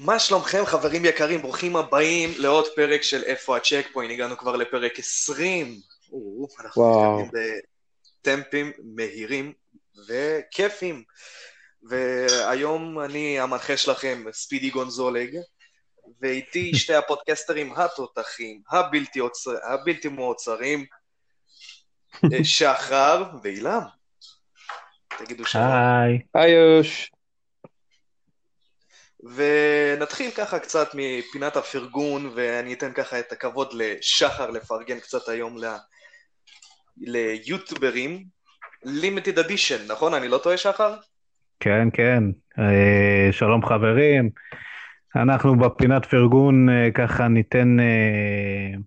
מה שלומכם חברים יקרים, ברוכים הבאים לעוד פרק של איפה הצ'ק פוינט, הגענו כבר לפרק 20. או, אנחנו וואו. מתקדמים בטמפים מהירים וכיפים. והיום אני המנחה שלכם, ספידי גונזולג, ואיתי שתי הפודקסטרים התותחים, הבלתי, עוצר, הבלתי מועצרים, שחר ואילם. תגידו שלום. היי. היוש. ונתחיל ככה קצת מפינת הפרגון, ואני אתן ככה את הכבוד לשחר לפרגן קצת היום ל... ליוטוברים. לימיטד אדישן, נכון? אני לא טועה, שחר? כן, כן. אה, שלום חברים. אנחנו בפינת פרגון אה, ככה ניתן אה,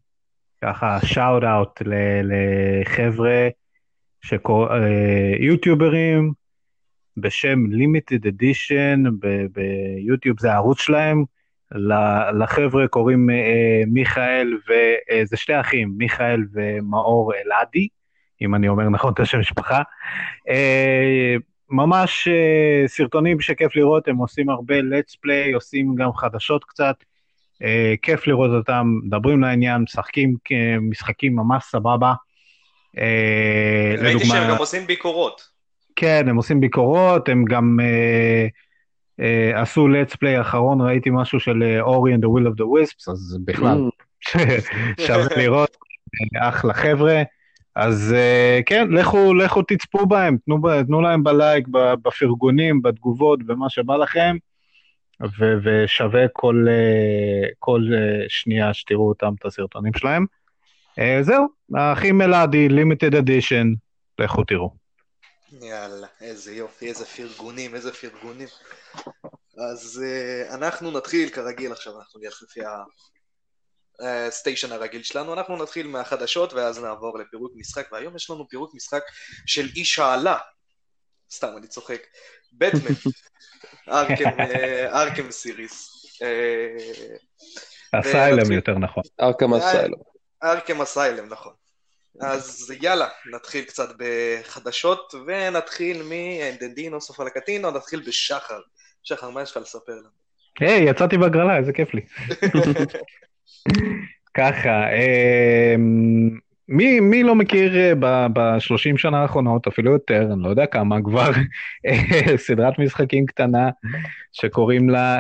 ככה שאוט אאוט לחבר'ה שקור... אה, בשם לימיטד אדישן ביוטיוב זה הערוץ שלהם. לחבר'ה קוראים אה, מיכאל וזה שתי אחים, מיכאל ומאור אלעדי, אם אני אומר נכון את השם משפחה. אה, ממש אה, סרטונים שכיף לראות, הם עושים הרבה let's play, עושים גם חדשות קצת. אה, כיף לראות אותם, מדברים לעניין, משחקים אה, משחקים ממש סבבה. אה, ראיתי לדוגמה- שהם גם עושים ביקורות. כן, הם עושים ביקורות, הם גם אה, אה, עשו let's play האחרון, ראיתי משהו של אה, אורי and the will of the wisps, אז בכלל, שווה לראות, אה, אחלה חבר'ה. אז אה, כן, לכו, לכו תצפו בהם, תנו, תנו להם בלייק, בפרגונים, בתגובות, במה שבא לכם, ו- ושווה כל, אה, כל אה, שנייה שתראו אותם, את הסרטונים שלהם. אה, זהו, האחים אלעדי, לימיטד אדישן, לכו תראו. יאללה, איזה יופי, איזה פרגונים, איזה פרגונים. אז uh, אנחנו נתחיל כרגיל עכשיו, אנחנו נלך לפי הסטיישן הרגיל שלנו, אנחנו נתחיל מהחדשות ואז נעבור לפירוק משחק, והיום יש לנו פירוק משחק של איש העלה. סתם, אני צוחק. בטמן, ארקם, אה, ארקם סיריס. אה, אסיילם יותר נכון. ארכם אסיילום. ארקם אסיילם, נכון. אז יאללה, נתחיל קצת בחדשות, ונתחיל מאנדנדינו, סוף על הקטין, או נתחיל בשחר. שחר, מה יש לך לספר לנו? היי, יצאתי בהגרלה, איזה כיף לי. ככה, אמ, מי, מי לא מכיר אה, ב-30 שנה האחרונות, אפילו יותר, אני לא יודע כמה כבר, אה, סדרת משחקים קטנה שקוראים לה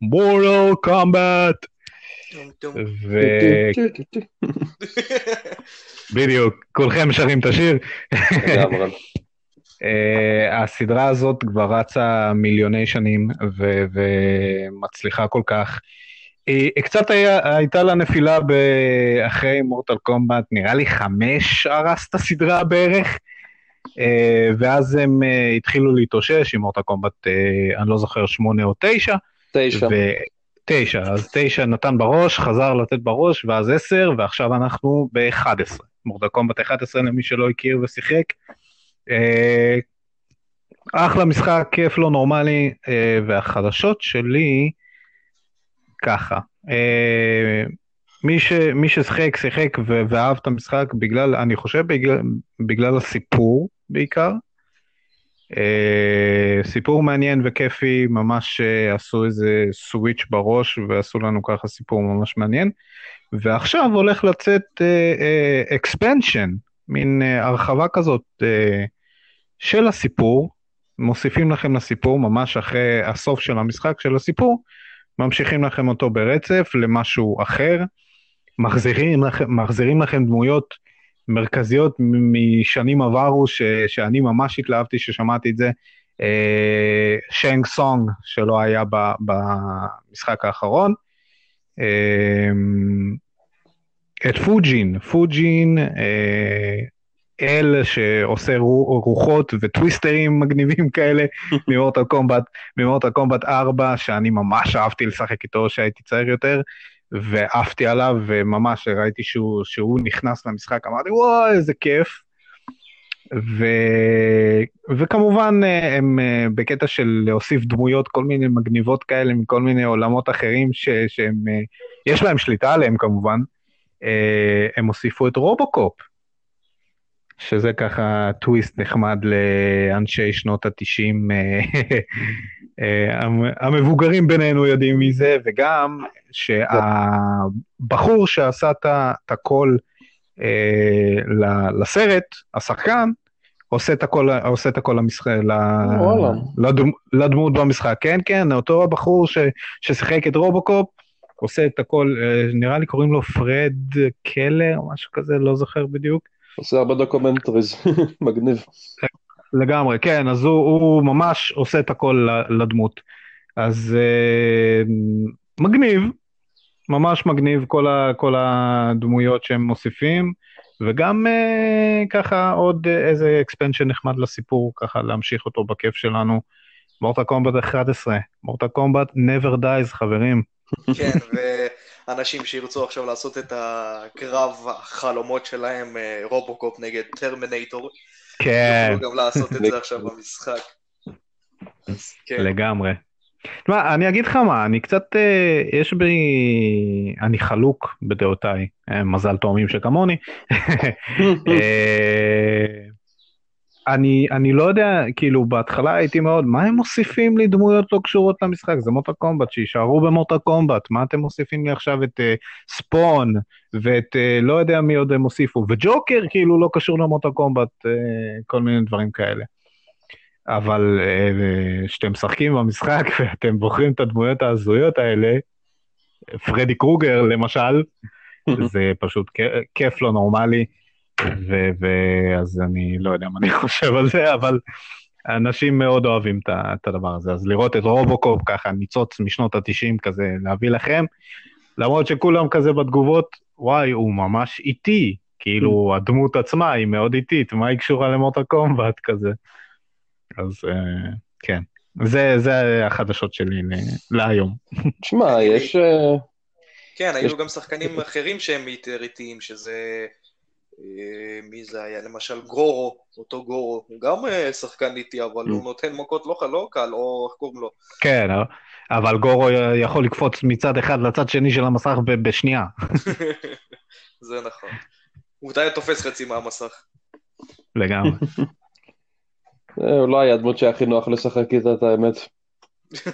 מורל קומבט, ובדיוק, כולכם שרים את השיר. Uh, הסדרה הזאת כבר רצה מיליוני שנים ו- ומצליחה כל כך. היא, קצת היה, הייתה לה נפילה ב- אחרי מורטל קומבט, נראה לי חמש הרס את הסדרה בערך, uh, ואז הם uh, התחילו להתאושש עם מורטל קומבט, אני לא זוכר, שמונה או תשע, תשע. ותשע, אז תשע נתן בראש, חזר לתת בראש, ואז עשר, ועכשיו אנחנו ב-11. מורטל קומבט 11 למי שלא הכיר ושיחק. אה, אחלה משחק, כיף לא נורמלי, אה, והחדשות שלי ככה, אה, מי, ש, מי ששיחק, שיחק ואהב את המשחק בגלל, אני חושב בגלל, בגלל הסיפור בעיקר. אה, סיפור מעניין וכיפי, ממש אה, עשו איזה סוויץ' בראש ועשו לנו ככה סיפור ממש מעניין. ועכשיו הולך לצאת אקספנשן, מין אה, הרחבה כזאת אה, של הסיפור, מוסיפים לכם לסיפור ממש אחרי הסוף של המשחק של הסיפור, ממשיכים לכם אותו ברצף למשהו אחר, מחזירים מחזירים לכם דמויות מרכזיות משנים עברו ש, שאני ממש התלהבתי ששמעתי את זה, אה, שיינג סונג שלא היה ב, במשחק האחרון. אה, את פוג'ין, פוג'ין, אה, אל שעושה רו- רוחות וטוויסטרים מגניבים כאלה ממורטל קומבט, ממורטל קומבט 4, שאני ממש אהבתי לשחק איתו כשהייתי צעיר יותר, ועפתי עליו, וממש ראיתי שהוא, שהוא נכנס למשחק, אמרתי וואי איזה כיף. ו... וכמובן אה, הם אה, בקטע של להוסיף דמויות כל מיני מגניבות כאלה מכל מיני עולמות אחרים ש... שהם, אה, יש להם שליטה עליהם כמובן, הם הוסיפו את רובוקופ. שזה ככה טוויסט נחמד לאנשי שנות התשעים, המבוגרים בינינו יודעים מי זה, וגם שהבחור שעשה את הקול אה, לסרט, השחקן, עושה את הכל, עושה את הכל למשחק, לדמ, לדמות במשחק, כן, כן, אותו הבחור ש, ששיחק את רובוקופ, עושה את הכל, נראה לי קוראים לו פרד קלר, משהו כזה, לא זוכר בדיוק. עושה הרבה documentaries, מגניב. לגמרי, כן, אז הוא, הוא ממש עושה את הכל לדמות. אז אה, מגניב, ממש מגניב כל, ה, כל הדמויות שהם מוסיפים, וגם אה, ככה עוד איזה expansion נחמד לסיפור, ככה להמשיך אותו בכיף שלנו. Mortal Kombat 11, Mortal Kombat never dies, חברים. כן, ואנשים שירצו עכשיו לעשות את הקרב החלומות שלהם, אה, רובוקופ נגד טרמינטור, כן. יוכלו גם לעשות את זה עכשיו במשחק. כן. לגמרי. תשמע, אני אגיד לך מה, אני קצת, אה, יש בי, אני חלוק בדעותיי, אה, מזל תאומים שכמוני. אני, אני לא יודע, כאילו בהתחלה הייתי מאוד, מה הם מוסיפים לי דמויות לא קשורות למשחק? זה מוטה קומבט, שיישארו במוטה קומבט, מה אתם מוסיפים לי עכשיו את uh, ספון, ואת uh, לא יודע מי עוד הם הוסיפו, וג'וקר כאילו לא קשור למוטה קומבט, uh, כל מיני דברים כאלה. אבל כשאתם uh, משחקים במשחק ואתם בוחרים את הדמויות ההזויות האלה, פרדי קרוגר למשל, זה פשוט כיף לא נורמלי. ואז אני לא יודע מה אני חושב על זה, אבל אנשים מאוד אוהבים את הדבר הזה. אז לראות את רובוקופ ככה ניצוץ משנות ה-90 כזה, להביא לכם, למרות שכולם כזה בתגובות, וואי, הוא ממש איטי, כאילו. הדמות עצמה היא מאוד איטית, מה היא קשורה למוטה קומבט כזה? אז uh, כן, זה, זה החדשות שלי להיום. תשמע, יש... אה, כן, היו גם שחקנים אחרים שהם יותר איטיים, שזה... אה, מי זה היה? למשל גורו, אותו גורו, הוא גם אה, שחקן איטי, אבל הוא mm. נותן מכות לא, לא קל, או איך קוראים לו? כן, אבל גורו יכול לקפוץ מצד אחד לצד שני של המסך בשנייה. זה נכון. הוא די תופס חצי מהמסך. לגמרי. הוא לא היה דמות שהיה הכי נוח לשחק איתה, את האמת.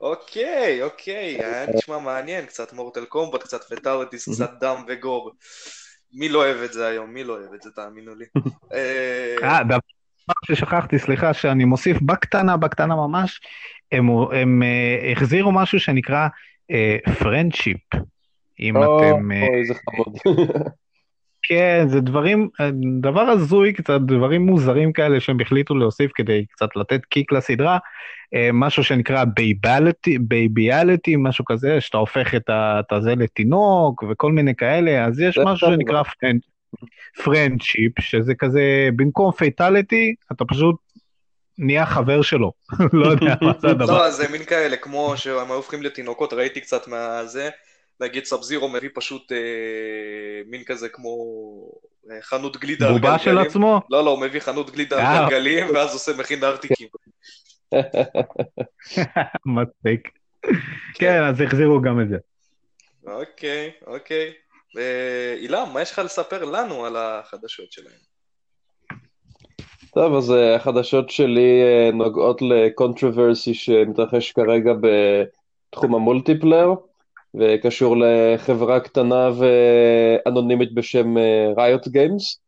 אוקיי, אוקיי, היה נשמע מעניין, קצת מורטל קומבט, קצת פטארטיס, קצת דם וגור. מי לא אוהב את זה היום? מי לא אוהב את זה, תאמינו לי. אה, אה דבר ששכחתי, סליחה, שאני מוסיף בקטנה, בקטנה ממש, הם, הם אה, החזירו משהו שנקרא Friendship. אה, אם אתם... אוי, אה, זה חמוד. כן, זה דברים, דבר הזוי קצת, דברים מוזרים כאלה שהם החליטו להוסיף כדי קצת לתת kick לסדרה, אה, משהו שנקרא Babality, משהו כזה, שאתה הופך את הזה לתינוק וכל מיני כאלה, אז יש משהו שנקרא Friendship, שזה כזה, במקום Fatality, אתה פשוט נהיה חבר שלו, לא יודע מה זה הדבר. לא, זה מין כאלה, כמו שהם היו הופכים לתינוקות, ראיתי קצת מהזה. נגיד Sub-Zero מביא פשוט אה, מין כזה כמו אה, חנות גלידה על גלגלים. בובה של עצמו? לא, לא, הוא מביא חנות גלידה על אה. גלגלים, ואז עושה מכין ארטיקים. מצחיק. כן, אז החזירו גם את זה. אוקיי, אוקיי. אילם, מה יש לך לספר לנו על החדשות שלהם? טוב, אז אה, החדשות שלי אה, נוגעות ל controversy שמתרחש כרגע בתחום ה multiplayer. וקשור לחברה קטנה ואנונימית בשם אה, Games,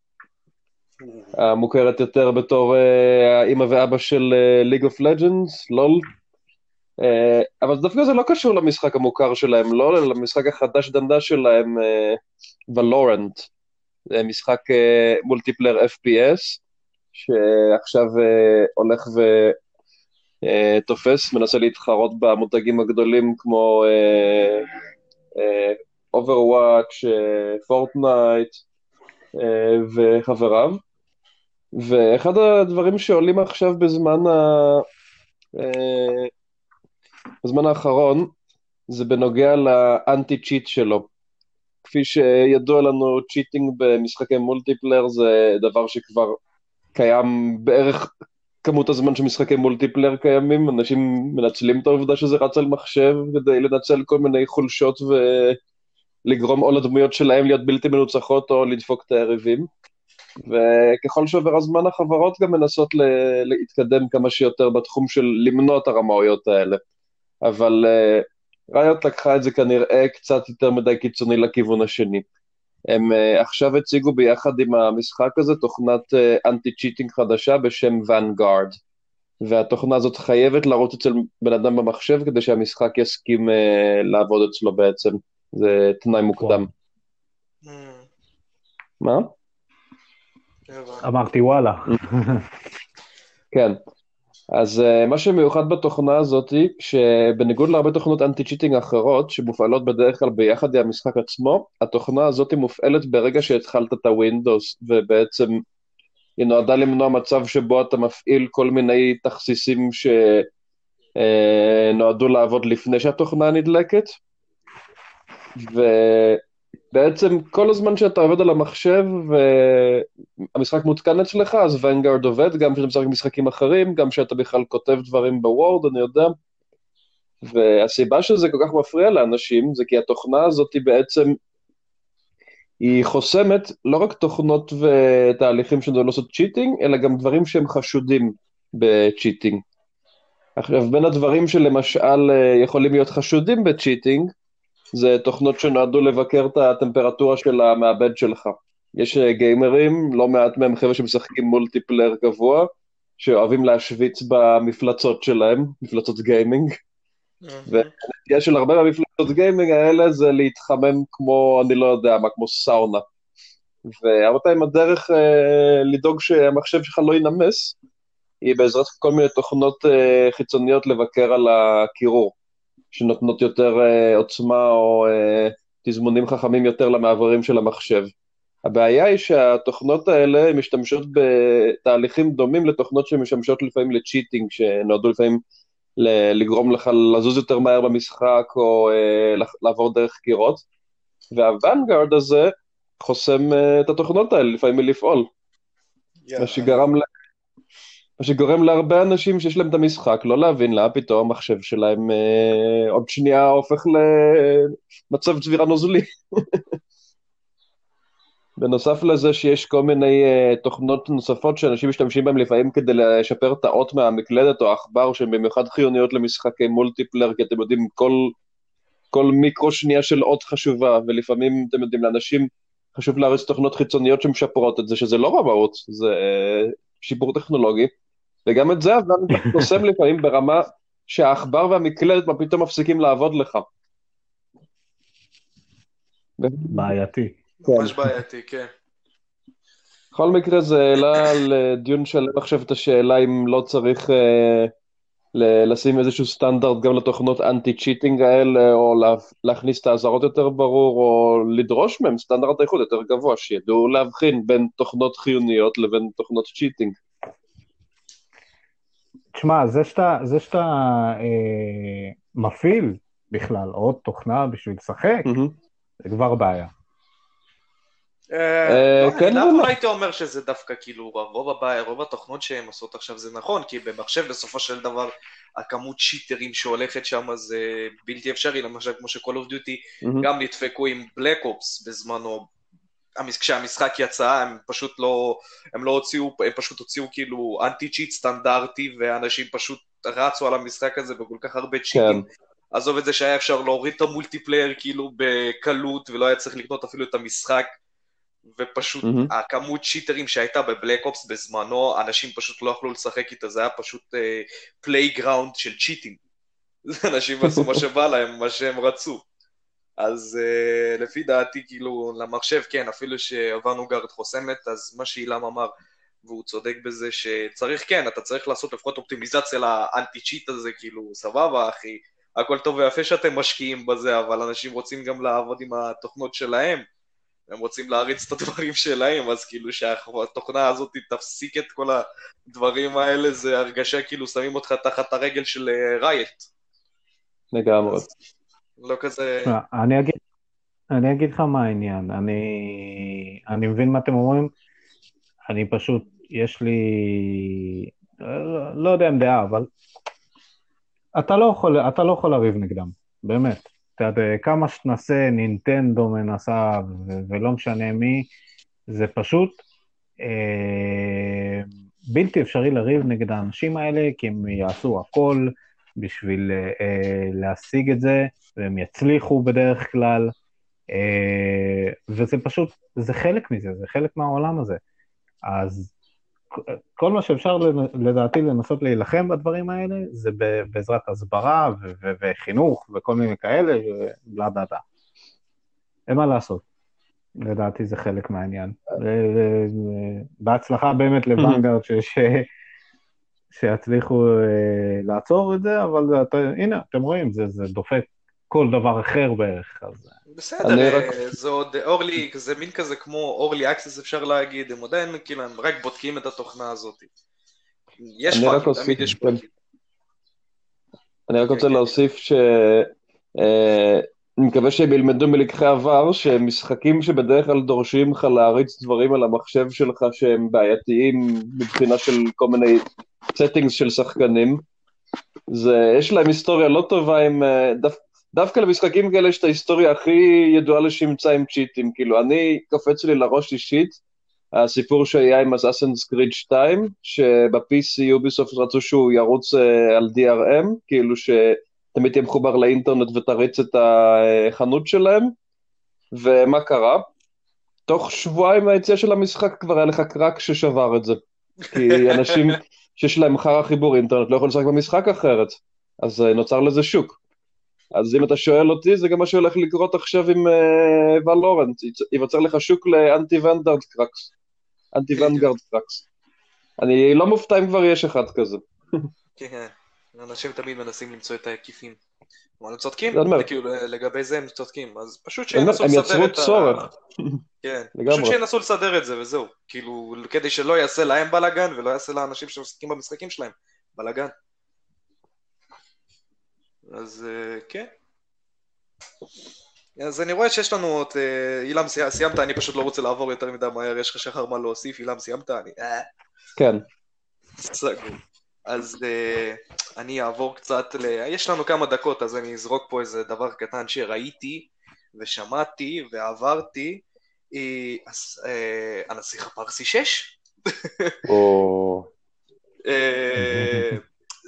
המוכרת יותר בתור אה, האימא ואבא של League of Legends, LoL. אבל דווקא זה לא קשור למשחק המוכר שלהם, אלא למשחק החדש דנדש שלהם, Valorant. זה משחק multiplayer FPS, שעכשיו הולך ו... אה, תופס, מנסה להתחרות במותגים הגדולים כמו Overwatch, Fortnite וחבריו. ואחד הדברים שעולים עכשיו בזמן, ה... אה, בזמן האחרון זה בנוגע ל anti-cheat שלו. כפי שידוע לנו, cheating במשחקי multiplayer זה דבר שכבר קיים בערך כמות הזמן שמשחקי multiplayer קיימים, אנשים מנצלים את העובדה שזה רץ על מחשב כדי לנצל כל מיני חולשות ולגרום או לדמויות שלהם להיות בלתי מנוצחות או לדפוק את היריבים. וככל שעובר הזמן החברות גם מנסות ל- להתקדם כמה שיותר בתחום של למנוע את הרמאויות האלה. אבל ריוט לקחה את זה כנראה קצת יותר מדי קיצוני לכיוון השני. הם uh, עכשיו הציגו ביחד עם המשחק הזה תוכנת אנטי uh, צ'יטינג חדשה בשם Vanguard, והתוכנה הזאת חייבת לרוץ אצל בן אדם במחשב כדי שהמשחק יסכים uh, לעבוד אצלו בעצם, זה תנאי מוקדם. Hmm, מה? אמרתי וואלה. כן. אז אה, מה שמיוחד בתוכנה הזאת, שבניגוד להרבה תוכנות anti-cheating אחרות, שמופעלות בדרך כלל ביחד עם המשחק עצמו, התוכנה הזאת מופעלת ברגע שהתחלת את הווינדוס, ובעצם היא נועדה למנוע מצב שבו אתה מפעיל כל מיני תכסיסים שנועדו לעבוד לפני שהתוכנה נדלקת, ובעצם כל הזמן שאתה עובד על המחשב והמשחק מותקן אצלך, אז Vanguard עובד, גם כשאתה משחק משחקים אחרים, גם כשאתה בכלל כותב דברים בוורד, אני יודע. והסיבה שזה כל כך מפריע לאנשים, זה כי התוכנה הזאת היא בעצם, היא חוסמת לא רק תוכנות ותהליכים שנועדו לעשות cheating, אלא גם דברים שהם חשודים ב cheating. עכשיו, בין הדברים שלמשל אה, יכולים להיות חשודים ב cheating, זה תוכנות שנועדו לבקר את הטמפרטורה של המעבד שלך. יש אה, גיימרים, לא מעט מהם חבר'ה שמשחקים מולטיפלר קבוע, שאוהבים להשוויץ במפלצות שלהם, מפלצות גיימינג. והנטייה של הרבה מהמפלצות גיימינג האלה זה להתחמם כמו, אני לא יודע מה, כמו סאונה. והרבה פעמים הדרך אה, לדאוג שהמחשב שלך לא ינמס, היא בעזרת כל מיני תוכנות אה, חיצוניות לבקר על הקירור, שנותנות יותר אה, עוצמה או אה, תזמונים חכמים יותר למעברים של המחשב. הבעיה היא שהתוכנות האלה משתמשות בתהליכים דומים לתוכנות שמשמשות לפעמים לצ'יטינג, שנועדו לפעמים לגרום לך לזוז יותר מהר במשחק או אה, לעבור דרך קירות, והוונגארד הזה חוסם אה, את התוכנות האלה לפעמים מלפעול, מה שגרם. מה שגורם להרבה אנשים שיש להם את המשחק לא להבין למה פתאום המחשב שלהם אה, עוד שנייה הופך למצב צבירה נוזלי. בנוסף לזה שיש כל מיני uh, תוכנות נוספות שאנשים משתמשים בהן לפעמים כדי לשפר את האות מהמקלדת או העכבר שהן במיוחד חיוניות למשחקי מולטיפלר, כי אתם יודעים, כל, כל מיקרו שנייה של אות חשובה, ולפעמים, אתם יודעים, לאנשים חשוב להריץ תוכנות חיצוניות שמשפרות את זה, שזה לא רמאות, זה uh, שיפור טכנולוגי, וגם את זה אבל חוסם לפעמים ברמה שהעכבר והמקלדת פתאום מפסיקים לעבוד לך. בעייתי. ממש בעייתי, כן. בכל מקרה זה העלה לדיון שלם עכשיו את השאלה אם לא צריך אה, לשים איזשהו סטנדרט גם לתוכנות anti-cheating האלה, או לה- להכניס את האזהרות יותר ברור, או לדרוש מהם סטנדרט איכות יותר גבוה, שידעו להבחין בין תוכנות חיוניות לבין תוכנות cheating. תשמע, זה שאתה, זה שאתה אה, מפעיל בכלל עוד תוכנה בשביל לשחק, מהמם. זה כבר בעיה. אה, אה, לא, כן אני ולא. דווקא הייתי אומר שזה דווקא כאילו רוב הבעיה, רוב התוכנות שהן עושות עכשיו זה נכון, כי במחשב בסופו של דבר הכמות שיטרים שהולכת שם זה בלתי אפשרי, למשל כמו ש-call of duty. גם נדפקו עם בלק אופס בזמנו, כשהמשחק יצא הם פשוט לא, הם לא הוציאו, הם פשוט הוציאו כאילו anti-cheat סטנדרטי ואנשים פשוט רצו על המשחק הזה בכל כך הרבה צ'יטים. כן. עזוב את זה שהיה אפשר להוריד את ה multiplayer כאילו בקלות ולא היה צריך לקנות אפילו את המשחק ופשוט מהמם. הכמות צ'יטרים שהייתה ב Black Ops בזמנו, אנשים פשוט לא יכלו לשחק איתה, זה היה פשוט playground של cheating. אנשים עשו מה שבא להם, מה שהם רצו. אז אה, לפי דעתי, כאילו, למחשב, כן, אפילו שה Vanguard חוסמת, אז מה שאילם אמר, והוא צודק בזה שצריך, כן, אתה צריך לעשות לפחות אופטימיזציה לאנטי צ'יט הזה, כאילו, סבבה, אחי, הכל טוב ויפה שאתם משקיעים בזה, אבל אנשים רוצים גם לעבוד עם התוכנות שלהם. הם רוצים להריץ את הדברים שלהם, אז כאילו שהתוכנה הזאת תפסיק את כל הדברים האלה, זה הרגשה כאילו שמים אותך תחת הרגל של אה, רייט. לגמרי. לא כזה... אני אגיד, אני אגיד לך מה העניין, אני, אני מבין מה אתם אומרים, אני פשוט, יש לי, לא, לא יודע אם דעה, אבל אתה לא יכול, אתה לא יכול לריב נגדם, באמת. אתה יודע, כמה שתנסה, נינטנדו מנסה, ו- ולא משנה מי, זה פשוט אה, בלתי אפשרי לריב נגד האנשים האלה, כי הם יעשו הכל בשביל אה, להשיג את זה, והם יצליחו בדרך כלל, אה, וזה פשוט, זה חלק מזה, זה חלק מהעולם הזה. אז כל מה שאפשר לדעתי לנסות להילחם בדברים האלה, זה בעזרת הסברה וחינוך וכל מיני כאלה, ובלה בלה בלה. אין מה לעשות. לדעתי זה חלק מהעניין. בהצלחה באמת לוונגרד שיצליחו אה, לעצור את זה, אבל הנה, אתם רואים, זה דופק כל דבר אחר בערך. אז... בסדר, רק... זה עוד אורלי, זה מין כזה כמו אורלי אקסס אפשר להגיד, הם עדיין כאילו, הם רק בודקים את התוכנה הזאת. יש פאקים, תמיד יש פאקים. אני רק רוצה להוסיף ש... אה, אני מקווה שהם ילמדו מלקחי עבר, שמשחקים שבדרך כלל דורשים לך להריץ דברים על המחשב שלך שהם בעייתיים מבחינה של כל מיני settings של שחקנים, זה, יש להם היסטוריה לא טובה עם, אה, דו, דווקא למשחקים כאלה יש את ההיסטוריה הכי ידועה לשמצה עם צ'יטים, כאילו אני, קופץ לי לראש אישית, הסיפור שהיה עם אסאסנס קריד 2, שב-PC יוביסופט רצו שהוא ירוץ uh, על DRM, כאילו שתמיד תהיה מחובר לאינטרנט ותריץ את החנות שלהם, ומה קרה? תוך שבועיים מהיציאה של המשחק כבר היה לך קראק ששבר את זה. כי אנשים שיש להם חרא חיבור אינטרנט לא יכולים לשחק במשחק אחרת, אז uh, נוצר לזה שוק. אז אם אתה שואל אותי, זה גם מה שהולך לקרות עכשיו עם ולורנט, uh, ייווצר לך שוק לאנטי ונדארד קרקס, אנטי ונגארד קרקס. אני לא מופתע אם כבר יש אחד כזה. כן, אנשים תמיד מנסים למצוא את ההקיפים. אבל הם צודקים, כאילו לגבי זה הם צודקים, אז פשוט שינסו לסדר את ה... הם יצרו צורך. כן, פשוט שינסו לסדר את זה וזהו, כאילו, כדי שלא יעשה להם בלאגן ולא יעשה לאנשים שמשחקים במשחקים שלהם בלאגן. אז אה, כן. אז אני רואה שיש לנו עוד... אה, אילם, סיימת? אני פשוט לא רוצה לעבור יותר מדי מהר, יש לך שחר מה להוסיף, אילם, סיימת? אני... אה. כן. סגור. אז אני אעבור קצת ל... יש לנו כמה דקות, אז אני אזרוק פה איזה דבר קטן שראיתי ושמעתי ועברתי. הנסיך הפרסי 6.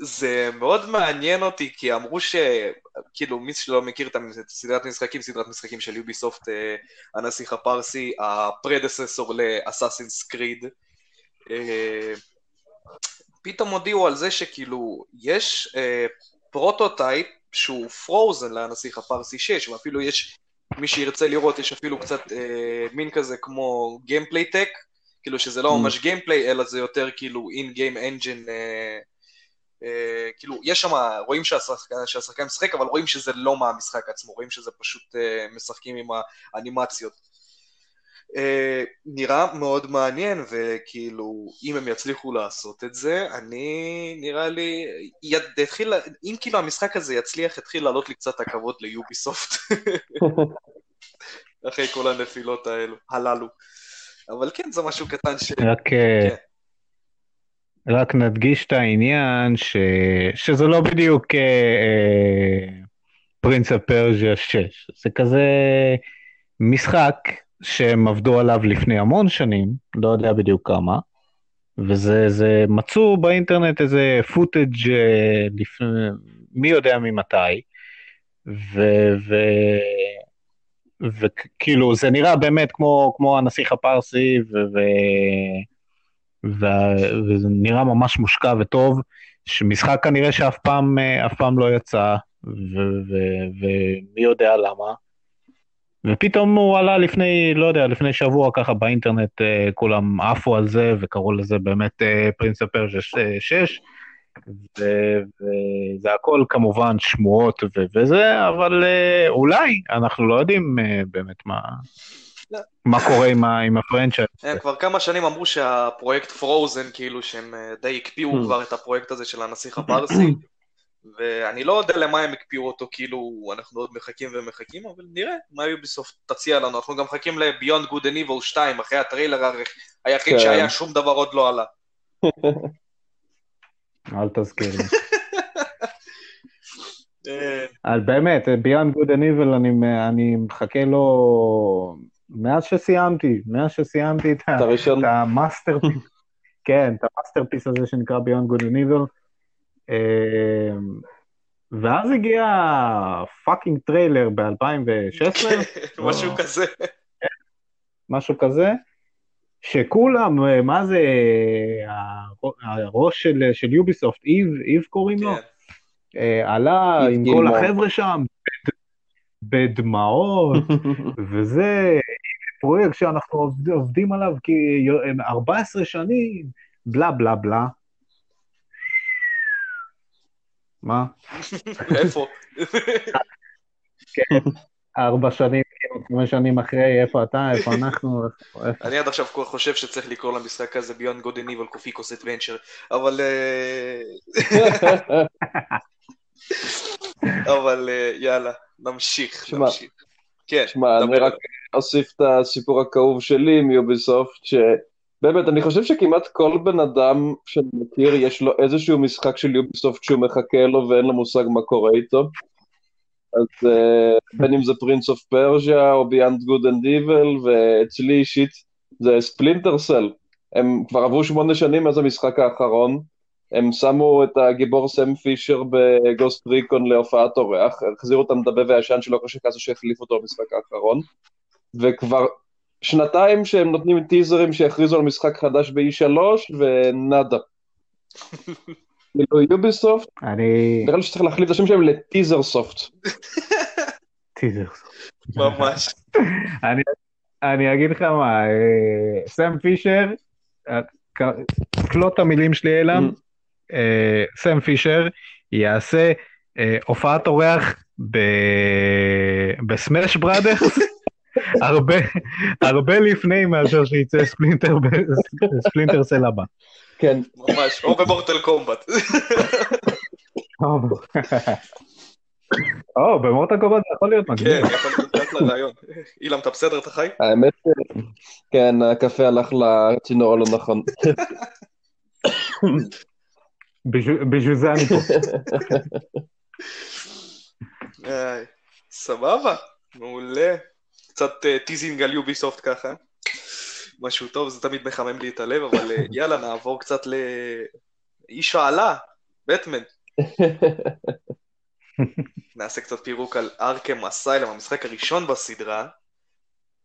זה מאוד מעניין אותי, כי אמרו ש... כאילו, מי שלא מכיר את סדרת משחקים, סדרת משחקים של יוביסופט, אה, הנסיך הפרסי, הפרדססור לאסאסינס קריד. אה, פתאום הודיעו על זה שכאילו, יש אה, prototype שהוא Frozen לנסיך הפרסי 6, ואפילו יש, מי שירצה לראות, יש אפילו קצת אה, מין כזה כמו gameplay טק, כאילו שזה לא ממ. ממש gameplay, אלא זה יותר כאילו in-game engine אה, כאילו, יש שם, רואים שהשחקן, שהשחקן משחק, אבל רואים שזה לא מהמשחק עצמו, רואים שזה פשוט אה, משחקים עם האנימציות. אה, נראה מאוד מעניין, וכאילו, אם הם יצליחו לעשות את זה, אני, נראה לי, יתחיל, אם כאילו המשחק הזה יצליח, יתחיל לעלות לי קצת הכבוד ליוביסופט. אחרי כל הנפילות האלו, הללו. אבל כן, זה משהו קטן ש... רק... כן. רק נדגיש את העניין ש... שזה לא בדיוק פרינס הפרג'יה 6, זה כזה משחק שהם עבדו עליו לפני המון שנים, לא יודע בדיוק כמה, וזה זה מצאו באינטרנט איזה פוטאג' אה, לפני, מי יודע ממתי, וכאילו זה נראה באמת כמו, כמו הנסיך הפרסי, ו... ו... וזה נראה ממש מושקע וטוב, שמשחק כנראה שאף פעם, אה, פעם לא יצא, ומי יודע למה. ופתאום הוא עלה לפני, לא יודע, לפני שבוע ככה באינטרנט, אה, כולם עפו על זה וקראו לזה באמת Prince of Persia 6, וזה הכל כמובן שמועות וזה, אבל אה, אולי, אנחנו לא יודעים באמת מה, מה קורה עם, עם ה franchise. הם כבר כמה שנים אמרו שהפרויקט Frozen, כאילו שהם אה, די הקפיאו הממ. כבר את הפרויקט הזה של הנסיך הפרסי, ואני לא יודע למה הם הקפיאו אותו, כאילו אנחנו עוד מחכים ומחכים, אבל נראה מה יוביסופט תציע לנו, אנחנו גם מחכים ל-Beyond Good and Evil 2, אחרי הטריילר היחיד כן. שהיה, שום דבר עוד לא עלה. אל תזכיר לי. אז באמת, Beyond Good and Evil, אני, אני מחכה לו מאז שסיימתי, מאז שסיימתי את ראשון? המאסטרפיס, כן, את המאסטרפיס הזה שנקרא Beyond Good and Evil. אמ, ואז הגיע fucking טריילר ב-2016. משהו כזה. משהו כזה, שכולם, מה זה, הראש של, של יוביסופט, איב, איב קוראים לו? כן. אה, עלה עם. כל החבר'ה שם, בדמעות, וזה פרויקט שאנחנו עובד, עובדים עליו כ-14 שנים, בלה בלה בלה. מה? איפה? ארבע שנים, חמש שנים אחרי, איפה אתה, איפה אנחנו, איפה... אני עד עכשיו חושב שצריך לקרוא למשחק הזה Beyond God and Evil קופיקוס אדוונצ'ר, אבל... אה, אבל אה, יאללה, נמשיך, נמשיך. כן, שמע, אני. רק אוסיף את הסיפור הכאוב שלי עם שבאמת, אני חושב שכמעט כל בן אדם שאני מכיר, יש לו איזשהו משחק של יוביסופט שהוא מחכה לו ואין לו מושג מה קורה איתו. אז אה, בין אם זה פרינס אוף פרז'ה או Beyond Good and Evil, ואצלי אישית זה ספלינטר סל. הם כבר עברו שמונה שנים מאז המשחק האחרון. הם שמו את הגיבור סם פישר בגוסט ריקון להופעת אורח, החזירו את המדבב הישן שלו אחרי שכעסו שהחליף אותו במשחק האחרון, וכבר שנתיים שהם נותנים טיזרים שיכריזו על משחק חדש ב-E3 ו nada. כאילו יוביסופט, אני... נראה לי שצריך להחליף את השם שלהם לטיזר סופט. טיזר. ממש. אני, אני אגיד לך מה, אה, סם פישר, אה, קלוט את המילים שלי אליו, אה, סם פישר יעשה אה, הופעת אורח בסמאש בראדרס, הרבה, הרבה לפני מאשר שיצא ספלינטר, ספלינטר סל הבא. כן, ממש, או במורטל קומבט. או, במורטל קומבט זה יכול להיות כן, מגניב. יכול להיות אחלה רעיון. אילם, אתה בסדר? אתה חי? האמת, כן, הקפה הלך לצינור הלא נכון. בשביל זה אני פה. סבבה, מעולה. קצת אה, teasing על יוביסופט ככה. משהו טוב, זה תמיד מחמם לי את הלב, אבל אה, יאללה, נעבור קצת לאיש העטלף, בטמן. נעשה קצת פירוק על ארקם אסיילם, המשחק הראשון בסדרה,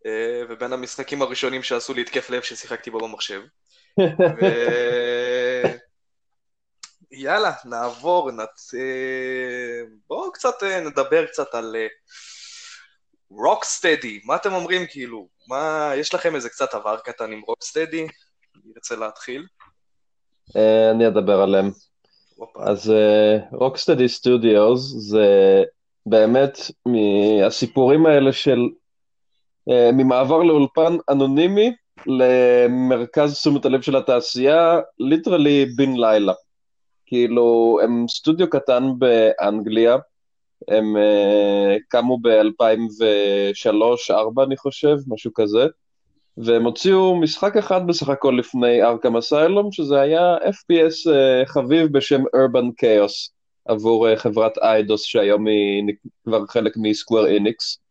אה, ובין המשחקים הראשונים שעשו לי התקף לב ששיחקתי בו במחשב. ו... יאללה, נעבור, נת... אה, בואו קצת אה, נדבר קצת על רוקסטדי, מה אתם אומרים כאילו? מה, יש לכם איזה קצת עבר קטן עם רוקסטדי? אתה רוצה להתחיל. אה, אני אדבר עליהם. אז רוקסטדי סטודיוס זה באמת מהסיפורים האלה של אה, ממעבר לאולפן אנונימי למרכז תשומת הלב של התעשייה, literally בן לילה. כאילו, הם סטודיו קטן באנגליה, הם uh, קמו ב-2003-2004 אני חושב, משהו כזה, והם הוציאו משחק אחד בסך הכל לפני ארכם אסיילום, שזה היה FPS uh, חביב בשם Urban Chaos, עבור uh, חברת איידוס שהיום היא כבר חלק מסקוור איניקס.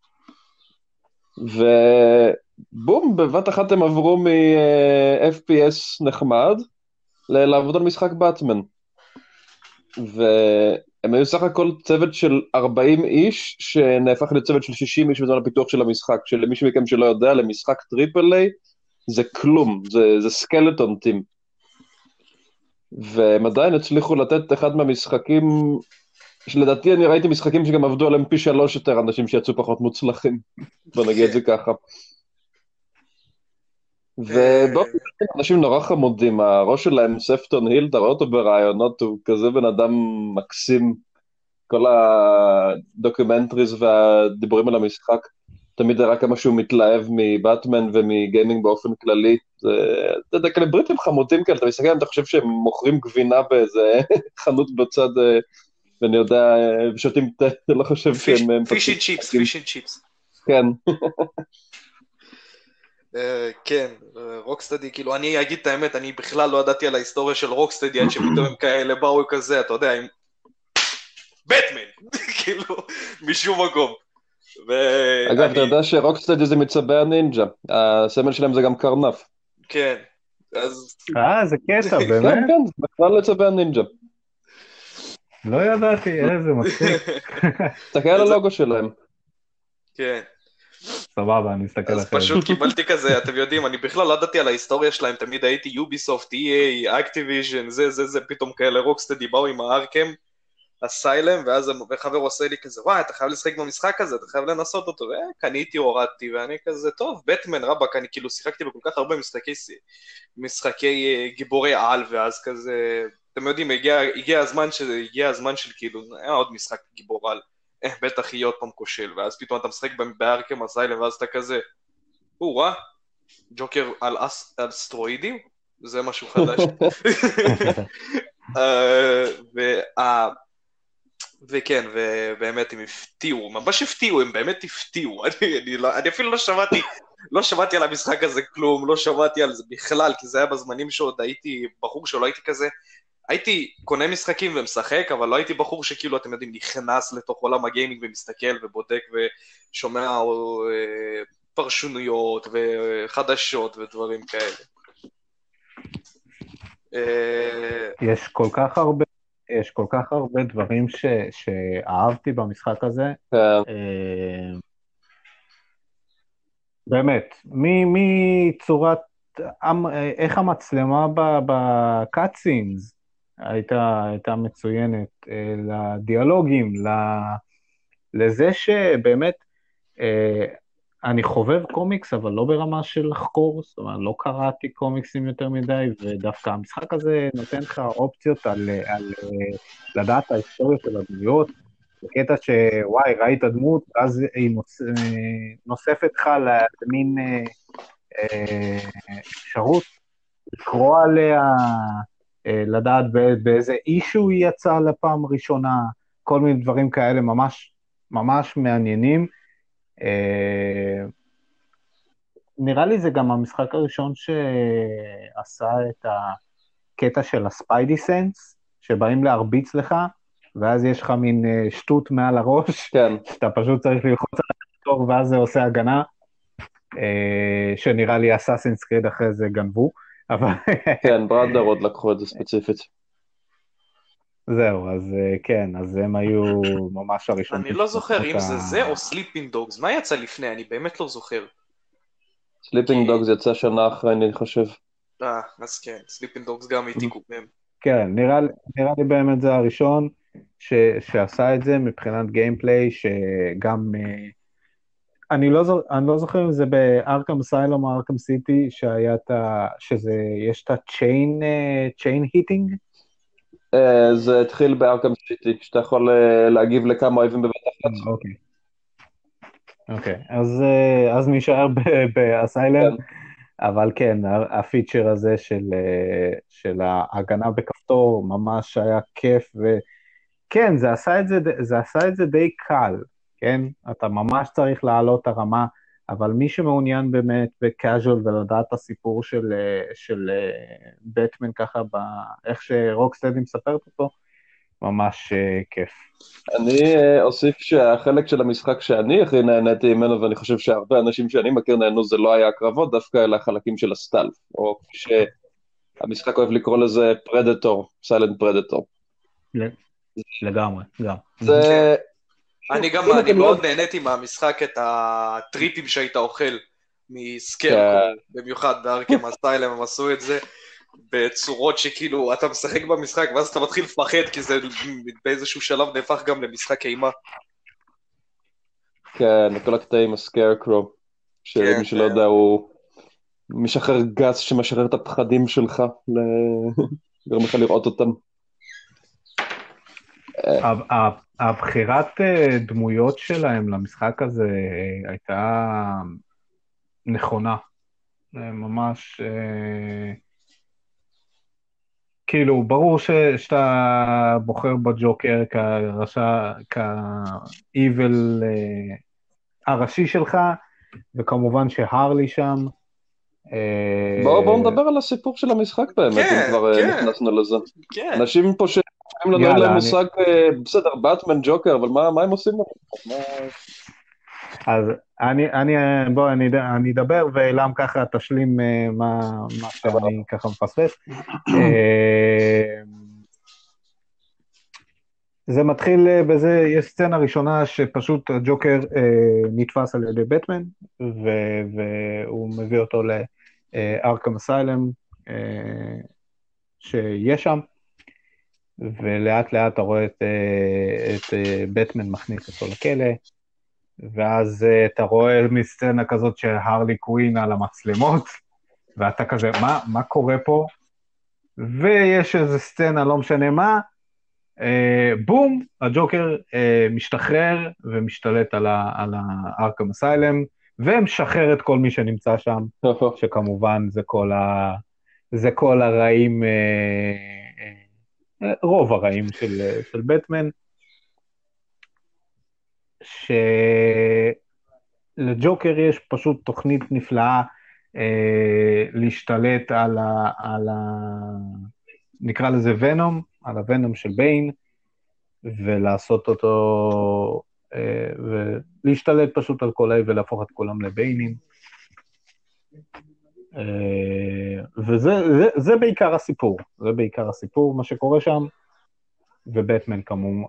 ובום, בבת אחת הם עברו מ-FPS נחמד לעבוד על משחק באטמן. והם היו סך הכל צוות של 40 איש, שנהפך לצוות של 60 איש בזמן הפיתוח של המשחק, שלמישהו מכם שלא יודע, למשחק triple A זה כלום, זה, זה skeleton team. והם עדיין הצליחו לתת אחד מהמשחקים, שלדעתי אני ראיתי משחקים שגם עבדו עליהם פי שלוש יותר אנשים שיצאו פחות מוצלחים, בוא נגיד את זה ככה. ובאופן כללי אנשים נורא חמודים, הראש שלהם, Sefton Hill, אתה רואה אותו בראיונות, הוא כזה בן אדם מקסים. כל ה documentaries והדיבורים על המשחק, תמיד הראה כמה שהוא מתלהב מבטמן ומ gaming באופן כללי. זה, אתה יודע, כאלה בריטים חמודים כאלה, אתה מסתכל עליהם, אתה חושב שהם מוכרים גבינה באיזה חנות בצד, אה, ואני יודע, אה, שותים תה, לא חושב שהם... fish and chips, fish and chips. כן, כן, רוקסטדי, כאילו, אני אגיד את האמת, אני בכלל לא ידעתי על ההיסטוריה של רוקסטדי עד שפתאום הם כאלה באו כזה, אתה יודע, עם... בטמן! כאילו, משום מקום. אגב, אתה יודע שרוקסטדי זה מצבי הנינג'ה, הסמל שלהם זה גם קרנף. כן, אז אה, זה קטע, כן, באמת? כן, זה בכלל לצבי הנינג'ה. לא ידעתי, איזה מצחיק. תסתכל על הלוגו שלהם. כן. סבבה, אני אסתכל אז אחרי זה. פשוט קיבלתי כזה, אתם יודעים, אני בכלל לא ידעתי על ההיסטוריה שלהם, תמיד הייתי יוביסופט, EA, אקטיביז'ן, זה, זה, זה, פתאום כאלה רוקסטדי באו עם הארקם אסיילם, ואז חבר עושה לי כזה, וואי, אתה חייב לשחק במשחק הזה, אתה חייב לנסות אותו, וקניתי, הורדתי, ואני כזה, טוב, בטמן, רבאק, אני כאילו שיחקתי בכל כך הרבה משחקי, משחקי אה, גיבורי על, ואז כזה, אתם יודעים, הגיע, הגיע הזמן ש... הגיע הזמן של כאילו, היה עוד משחק גיבור על, אה, בטח יהיה עוד פעם כושל, ואז פתאום אתה משחק בארקם הסיילם, ואז אתה כזה, או-אה, ג'וקר על, אס, על סטרואידים? זה משהו חדש. אה, וה- וכן, ובאמת הם הפתיעו, ממש הפתיעו, הם באמת הפתיעו, אני, אני, לא, אני אפילו לא שמעתי, לא שמעתי על המשחק הזה כלום, לא שמעתי על זה בכלל, כי זה היה בזמנים שעוד הייתי בחור שלא הייתי כזה, הייתי קונה משחקים ומשחק, אבל לא הייתי בחור שכאילו, אתם יודעים, נכנס לתוך עולם הגיימינג ומסתכל ובודק ושומע אה, פרשנויות וחדשות ודברים כאלה. אה, יש כל כך הרבה, יש כל כך הרבה דברים ש, שאהבתי במשחק הזה. כן, אה, באמת, מצורת, המ- איך המצלמה בקאטסינס הייתה, הייתה מצוינת, אה, לדיאלוגים, ל- לזה שבאמת, אה, אני חובב קומיקס, אבל לא ברמה של לחקור, זאת אומרת, לא קראתי קומיקסים יותר מדי, ודווקא המשחק הזה נותן לך אופציות על, על אה, לדעת ההיסטוריה של הדמויות, בקטע שוואי, ראית דמות, ואז היא נוס, אה, נוספת לך למין אה, אה, אפשרות לקרוא עליה, אה, לדעת בא- באיזה אישו היא יצאה לפעם ראשונה, כל מיני דברים כאלה ממש ממש מעניינים. אה, נראה לי זה גם המשחק הראשון שעשה את הקטע של הספיידי סנס, שבאים להרביץ לך, ואז יש לך מין אה, שטות מעל הראש, כן. שאתה פשוט צריך ללחוץ על הכפתור ואז זה עושה הגנה, אה, שנראה לי אסאסינס קריד אחרי זה גנבו, אבל כן, ברור עוד לקחו את זה ספציפית. זהו, אז אה, כן, אז הם היו ממש הראשונים. אני לא זוכר אם זה זה או סליפינג דוגס, מה יצא לפני? אני באמת לא זוכר. סליפינג דוגס יצא שנה אחרי, אני חושב. אה, אז כן, סליפינג דוגס גם היה קיים. כן, נראה, לי- נראה לי באמת זה הראשון ש, שעשה את זה מבחינת gameplay, שגם... אה, אני לא, זו- אני לא זוכר אם זה בארקם סיילום או ארקם סיטי, שהיה את ה... שזה... יש את הצ'יין... צ'יין היטינג? אה, זה התחיל בארקם סיטי, שאתה יכול אה, להגיב לכמה אויבים בבת אחת. אוקיי. אוקיי, אז, אה, אז נשאר ב- באסיילם, כן. אבל כן, הפיצ'ר הזה של, אה, של ההגנה בכפתור ממש היה כיף, וכן, זה עשה את זה, זה עשה את זה די קל, כן? אתה ממש צריך להעלות את הרמה, אבל מי שמעוניין באמת בקאז'ואל ולדעת את הסיפור של, אה, של אה, בטמן ככה, באיך שרוקסטדי מספרת אותו, ממש אה, כיף. אני אה, אוסיף שהחלק של המשחק שאני הכי נהניתי ממנו, ואני חושב שהרבה אנשים שאני מכיר נהנו, זה לא היה הקרבות, דווקא אלא החלקים של הסטלף, או שהמשחק אוהב לקרוא לזה פרדטור, סיילנט פרדטור. לגמרי, גם. זה... אני גם, אני אתם לא- מאוד נהניתי מהמשחק, את הטריפים שהיית אוכל מסקרקו, במיוחד בארקם הסטיילם הם עשו את זה בצורות שכאילו, אתה משחק במשחק ואז אתה מתחיל לפחד, כי זה באיזשהו שלב נהפך גם למשחק אימה. כן, כל הקטעים הסקיירקרו, כן, שמי שלא כן. יודע הוא משחרר גז שמשחרר את הפחדים שלך, ל- גורם לך לראות אותם. הבחירת אה, דמויות שלהם למשחק הזה אה, הייתה נכונה. זה ממש... אה, כאילו, ברור ש, שאתה בוחר בג'וקר כרשע, כ-evil אה, הראשי שלך, וכמובן שהרלי שם. אה, בואו בואו נדבר על הסיפור של המשחק באמת, כן, אם כבר אה, כן. נכנסנו לזה. כן, אנשים פה לנו אין יאללה, להם אני- מושג, אה, בסדר, באטמן, ג'וקר, אבל מה מה הם עושים אז אני, אני, בוא, אני, אני אדבר, ואילם ככה תשלים אה, מה, מה שאני ככה מפספס. אה, זה מתחיל בזה, יש סצנה ראשונה שפשוט הג'וקר אה, נתפס על ידי בטמן, ו- והוא מביא אותו לארקם אסיילם אה, שיש שם, ולאט לאט אתה רואה את, אה, את אה, בטמן מכניס אותו לכלא, ואז אה, אתה רואה מסצנה כזאת של הרלי קווין על המצלמות, ואתה כזה, מה, מה קורה פה? ויש איזה סצנה, לא משנה מה, אה, בום, הג'וקר אה, משתחרר ומשתלט על, ה, על הארקם אסיילם, ומשחרר את כל מי שנמצא שם, שכמובן זה כל, ה, זה כל הרעים, אה, אה, רוב הרעים של, של בטמן. שלג'וקר יש פשוט תוכנית נפלאה אה, להשתלט על ה, על ה... נקרא לזה ונום, על הוונום של ביין, ולעשות אותו, אה, ולהשתלט פשוט על כל האי ולהפוך את כולם לביינים. אה, וזה זה, זה בעיקר הסיפור, זה בעיקר הסיפור, מה שקורה שם, ובטמן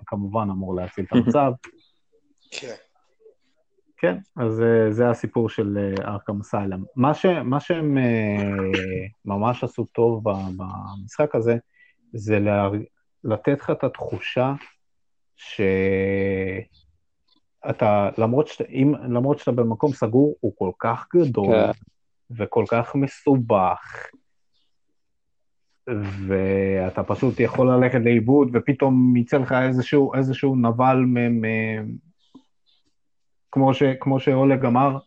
כמובן אמור להציל את המצב. כן. כן, אז אה, זה הסיפור של ארכם אסיילם. מה, ש, מה שהם ממש עשו טוב במשחק הזה, זה לה, לתת לך את התחושה שאתה, למרות שאתה, אם, למרות שאתה במקום סגור, הוא כל כך גדול כן. וכל כך מסובך, ואתה פשוט יכול ללכת לאיבוד, ופתאום יצא לך איזשהו, איזשהו נבל מ... מ... כמו, ש, כמו שאולג אמר,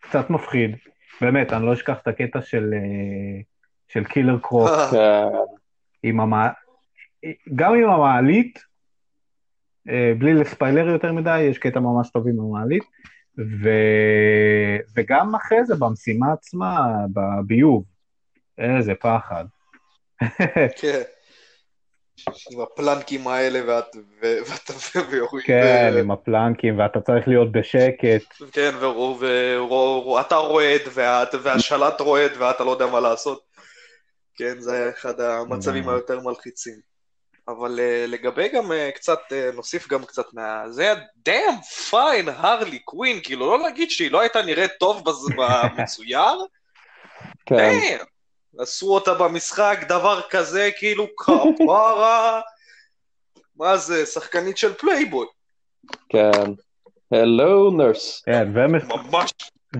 קצת מפחיד. באמת, אני לא אשכח את הקטע של, אה, של קילר קרוק. כן. עם המע... גם עם המעלית, אה, בלי לספיילר יותר מדי, יש קטע ממש טוב עם המעלית, ו... וגם אחרי זה במשימה עצמה, בביוב, איזה פחד. כן. עם הפלנקים האלה ואתה ויורים. כן, עם הפלנקים ואתה צריך להיות בשקט. כן, ואתה רועד והשלט רועד ואתה לא יודע מה לעשות. כן, זה היה אחד המצבים היותר מלחיצים. אבל uh, לגבי גם uh, קצת, uh, נוסיף גם קצת מה... זה היה damn fine הרלי קווין, כאילו לא להגיד שהיא לא הייתה נראית טוב במצויר. כן. עשו אותה במשחק, דבר כזה, כאילו כפרה. מה זה, שחקנית של פלייבוי. כן. Hello nurse. כן,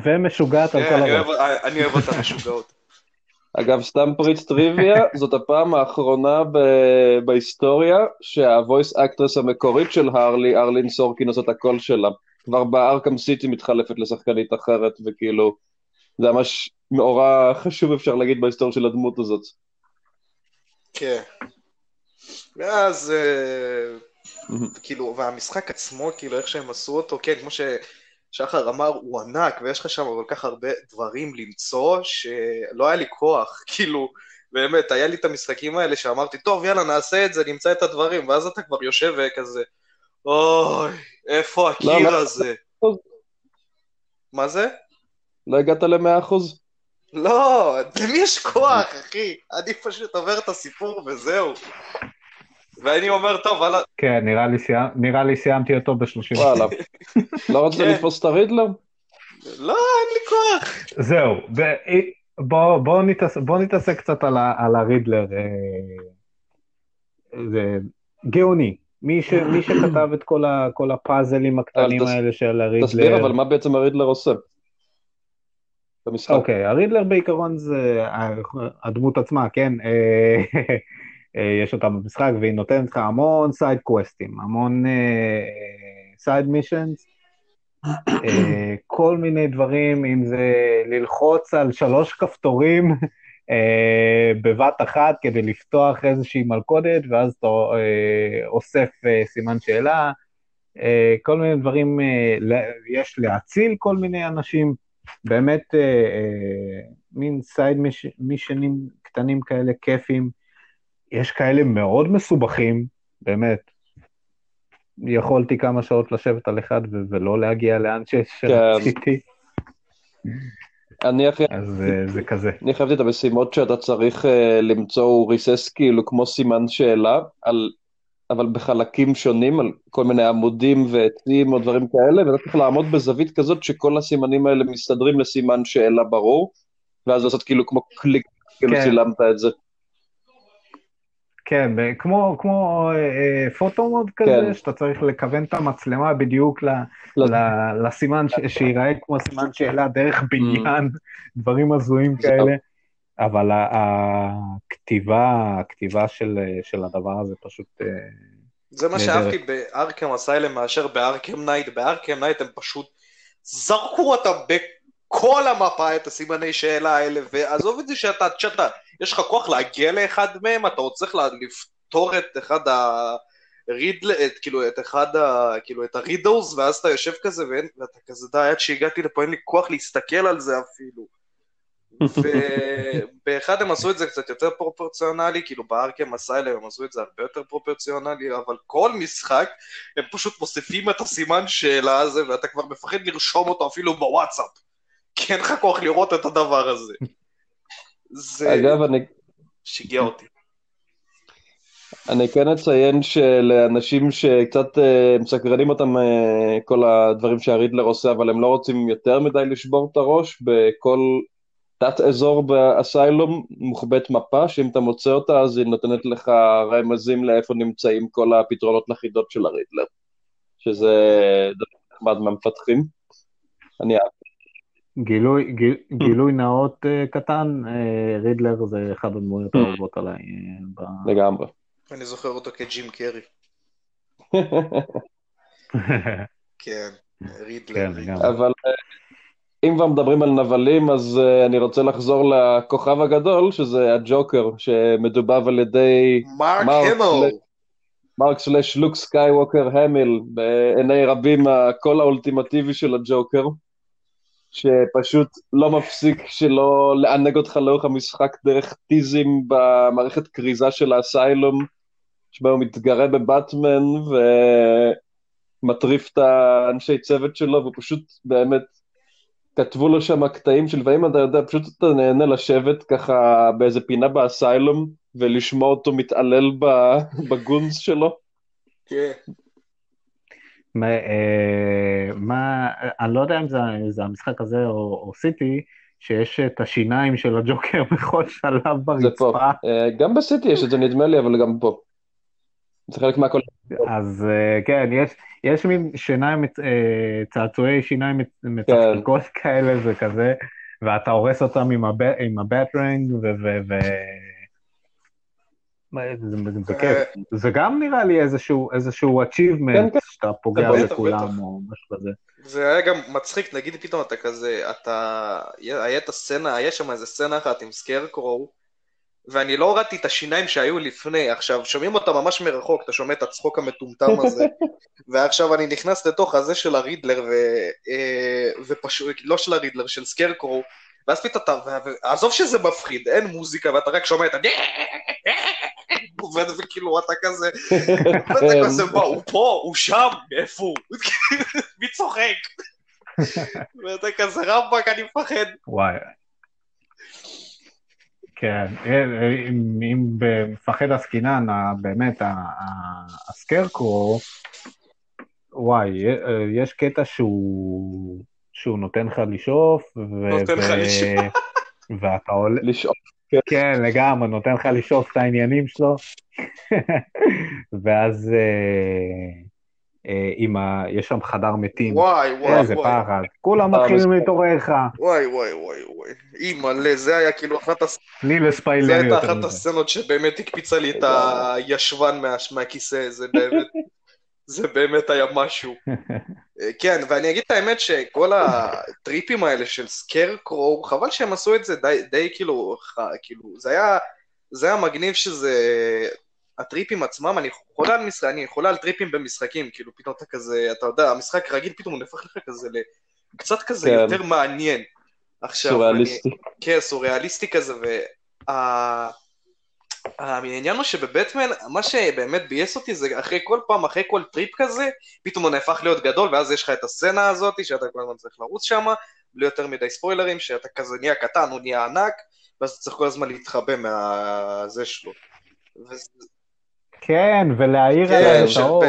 ומשוגעת על כן, כל הרוב. אני אוהב אותה משוגעות. אגב, סתם פריט טריוויה, זאת הפעם האחרונה ב- בהיסטוריה שה voice actress המקורית של הרלי, ארלין סורקין, עושה את הקול שלה. כבר בארקם סיטי מתחלפת לשחקנית אחרת, וכאילו, זה ממש מאורע חשוב אפשר להגיד בהיסטוריה של הדמות הזאת. כן. ואז, אה, כאילו, והמשחק עצמו, כאילו, איך שהם עשו אותו, כן, כמו ש... שחר אמר, הוא ענק, ויש לך שם כל כך הרבה דברים למצוא, שלא היה לי כוח, כאילו, באמת, היה לי את המשחקים האלה שאמרתי, טוב, יאללה, נעשה את זה, נמצא את הדברים, ואז אתה כבר יושב וכזה, אוי, איפה הקיר לא, לא. הזה? מה זה? לא הגעת למאה אחוז? לא, למי יש כוח, אחי? אני פשוט עובר את הסיפור וזהו. ואני אומר, טוב, וואלה... כן, נראה לי, סיימ... נראה לי סיימתי אותו ב-30. וואלה. לא רוצה כן. לתפוס את הרידלר? לא, אין לי כוח. זהו, ב... בוא, בוא, נתעס... בוא נתעסק קצת על, ה... על הרידלר. אה, זה גאוני. מי, ש... מי שכתב את כל, ה... כל הפאזלים הקטנים תס... האלה של הרידלר... תסביר אבל מה בעצם הרידלר עושה. במשחק. אוקיי, הרידלר בעיקרון זה הדמות עצמה, כן? אה, יש אותה במשחק, והיא נותנת לך המון side קווסטים, המון side uh, missions, uh, כל מיני דברים, אם זה ללחוץ על שלוש כפתורים uh, בבת אחת כדי לפתוח איזושהי מלכודת, ואז אתה uh, אוסף uh, סימן שאלה, uh, כל מיני דברים, uh, יש להציל כל מיני אנשים, באמת uh, uh, מין סייד מישנים קטנים כאלה, כיפים. יש כאלה מאוד מסובכים, באמת. יכולתי כמה שעות לשבת על אחד ו- ולא להגיע לאן ש- כן. שרציתי, אני הכי אז אה, זה כזה. אני חייבתי את המשימות שאתה צריך uh, למצוא אוריסס כאילו כמו סימן שאלה, על, אבל בחלקים שונים, על כל מיני עמודים ועצים או דברים כאלה, ואתה צריך לעמוד בזווית כזאת שכל הסימנים האלה מסתדרים לסימן שאלה ברור, ואז לעשות כאילו כמו קליק, כאילו כן. צילמת את זה. כן, ב- כמו, כמו אה, אה, photo mode כזה, כן. שאתה צריך לכוון את המצלמה בדיוק ל, ל- ל, לסימן, ש, שיראה כמו סימן שאלה דרך בניין, דברים הזויים כאלה, אבל הכתיבה, הכתיבה של, של הדבר הזה פשוט... אה, זה מה. שאהבתי בארקם אסיילם מאשר בארקם נייט. בארקם נייט הם פשוט זרקו אותם בכל המפה, את הסימני שאלה האלה, ועזוב את זה שאתה, שאתה, יש לך כוח להגיע לאחד מהם, אתה עוד צריך לפתור את אחד ה... ריד, את, כאילו, את אחד ה... כאילו, את הרידורס, ואז אתה יושב כזה, ואין, ואתה כזה, די, עד שהגעתי לפה אין לי כוח להסתכל על זה אפילו. ובאחד הם עשו את זה קצת יותר פרופורציונלי, כאילו בארקם אסיילם הם עשו את זה הרבה יותר פרופורציונלי, אבל כל משחק הם פשוט מוסיפים את הסימן שאלה הזה, ואתה כבר מפחד לרשום אותו אפילו בוואטסאפ, כי אין לך כוח לראות את הדבר הזה. זה אגב, אני, שיגע אותי. אני כן אציין שלאנשים שקצת אה, מסקרנים אותם אה, כל הדברים שהרידלר עושה, אבל הם לא רוצים יותר מדי לשבור את הראש, בכל תת אזור באסיילום מוחבאת מפה, שאם אתה מוצא אותה אז היא נותנת לך רמזים לאיפה נמצאים כל הפתרונות לחידות של הרידלר, שזה דבר נחמד מהמפתחים. אני גילוי, גיל, גילוי נאות אה, קטן, אה, רידלר זה אחד הדמויות האהובות עליי. אה, ב- לגמרי. אני זוכר אותו כג'ים קרי. כן, רידלר. כן. אבל אם כבר מדברים על נבלים, אז אני רוצה לחזור לכוכב הגדול, שזה הג'וקר, שמדובב על ידי מרק המל. מרק slash לוק סקייווקר המיל, בעיני רבים הקול האולטימטיבי של הג'וקר, שפשוט לא מפסיק שלא לענג אותך לאורך המשחק דרך טיזים במערכת כריזה של ה asylum, שבה הוא מתגרה בבטמן ומטריף את האנשי צוות שלו, ופשוט באמת כתבו לו שם קטעים שלפעמים אתה יודע, פשוט אתה נהנה לשבת ככה באיזה פינה ב asylum ולשמוע אותו מתעלל בגונס שלו. כן. מה, אה, מה, אני לא יודע אם זה, זה המשחק הזה או, או סיטי, שיש את השיניים של הג'וקר בכל שלב. ברצפה, אה, גם בסיטי יש את זה נדמה לי, אבל גם פה. זה חלק מהכל. אז אה, כן, יש, יש מין שיניים, צעצועי שיניים מצ- מצחקקות כאלה, זה כזה, ואתה הורס אותם עם, הב, עם הבטרינג, ו... זה, זה, זה כיף. זה גם נראה לי איזשהו, איזשהו כן, achievement כן. שאתה פוגע בכולם. או משהו כזה. זה היה גם מצחיק, נגיד פתאום אתה כזה, אתה, היה את הסצנה, היה שם איזה סצנה אחת עם סקרקרו, ואני לא הורדתי את השיניים שהיו לפני, עכשיו שומעים אותה ממש מרחוק, אתה שומע את הצחוק המטומטם הזה, ועכשיו אני נכנס לתוך הזה של הרידלר, ו, אה, ופשוט, לא של הרידלר, של סקרקרו, ואז פתאום אתה, עזוב שזה מפחיד, אין מוזיקה, ואתה רק שומע את ה... וכאילו אתה כזה, ואתה כזה, מה, הוא פה, הוא שם, איפה הוא? מי צוחק? ואתה כזה, רמב"ק, אני מפחד. וואי. כן, אה, אם, אם במפחד עסקינן, באמת, הסקרקרו, וואי, אה, יש קטע שהוא, שהוא נותן לך לשאוף, ו, נותן לך לשאוף. ואתה עולה, לשאול. כן, לגמרי, נותן לך לשאוף את העניינים שלו, ואז אה, אה, עם ה... יש שם חדר מתים, וואי, וואי, איזה וואי. פחד, כולם אה, מתחילים. להתעורר לך, וואי, וואי, וואי, וואי. אימא'לה, זה היה כאילו אחת הס... בלי זה לספיילר הייתה יותר אחת מזה. הסצנות שבאמת הקפיצה לי את הישבן מה- מהכיסא, זה באמת, זה באמת היה משהו. אה, כן, ואני אגיד את האמת שכל הטריפים האלה של סקרקרו, חבל שהם עשו את זה די, די כאילו, כאילו, זה היה, זה היה מגניב שזה, הטריפים עצמם, אני חולה על משחק, אני חולה על טריפים במשחקים, כאילו פתאום אתה כזה, אתה יודע, המשחק רגיל פתאום הוא נהפך לך כזה, קצת כזה כן. יותר מעניין. עכשיו, אני- סוריאליסטי. כן, סוריאליסטי כזה, העניין הוא שבבטמן, מה שבאמת ביאס אותי זה אחרי כל פעם, אחרי כל טריפ כזה, פתאום הוא נהפך להיות גדול, ואז יש לך את הסצנה הזאת, שאתה כל הזמן צריך לרוץ שם, בלי יותר מדי ספוילרים, שאתה כזה נהיה קטן, הוא נהיה ענק, ואז אתה צריך כל הזמן להתחבא מהזה שלו. וזה- כן, ולהאיר כן, עליו את האור.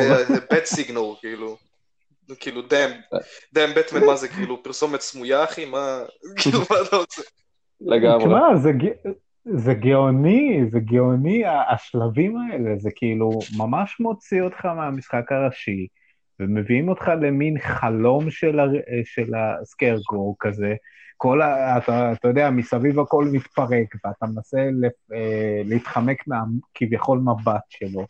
bat signal, כאילו. כאילו, דאם, דאם בטמן, מה זה, כאילו, פרסומת סמויה, אחי? מה, כאילו, מה אתה רוצה? לגמרי. זה, זה גאוני, זה גאוני, השלבים האלה, זה כאילו ממש מוציא אותך מהמשחק הראשי, ומביאים אותך למין חלום של, הר... של הסקיירגו כזה. כל ה... אתה, אתה יודע, מסביב הכל מתפרק, ואתה מנסה לפ... אה, להתחמק מהכביכול מבט שלו.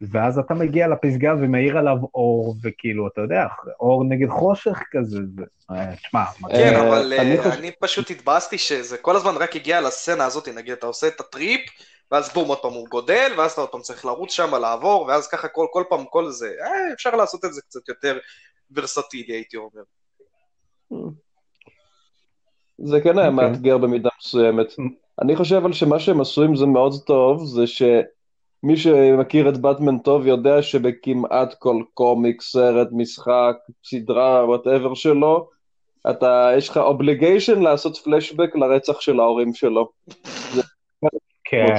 ואז אתה מגיע לפסגה ומאיר עליו אור, וכאילו, אתה יודע, אור נגד חושך כזה, זה... אה, תשמע, מגניב. כן, אה, אבל אני אה, אני פשוט התבאסתי שזה כל הזמן רק הגיע לסצנה הזאת, נגיד, אתה עושה את הטריפ, ואז בום, עוד פעם הוא גודל, ואז אתה עוד פעם צריך לרוץ שם, לעבור, ואז ככה כל כל פעם כל זה, אה, אפשר לעשות את זה קצת יותר ורסטילי, הייתי אומר. זה כן היה אוקיי. מאתגר במידה מסוימת. אני חושב אבל שמה שהם עשו עם זה מאוד טוב, זה שמי שמכיר את באטמן טוב יודע שבכמעט כל comic, סרט, משחק, סדרה, whatever שלו, אתה, יש לך obligation לעשות פלשבק לרצח של ההורים שלו. כן.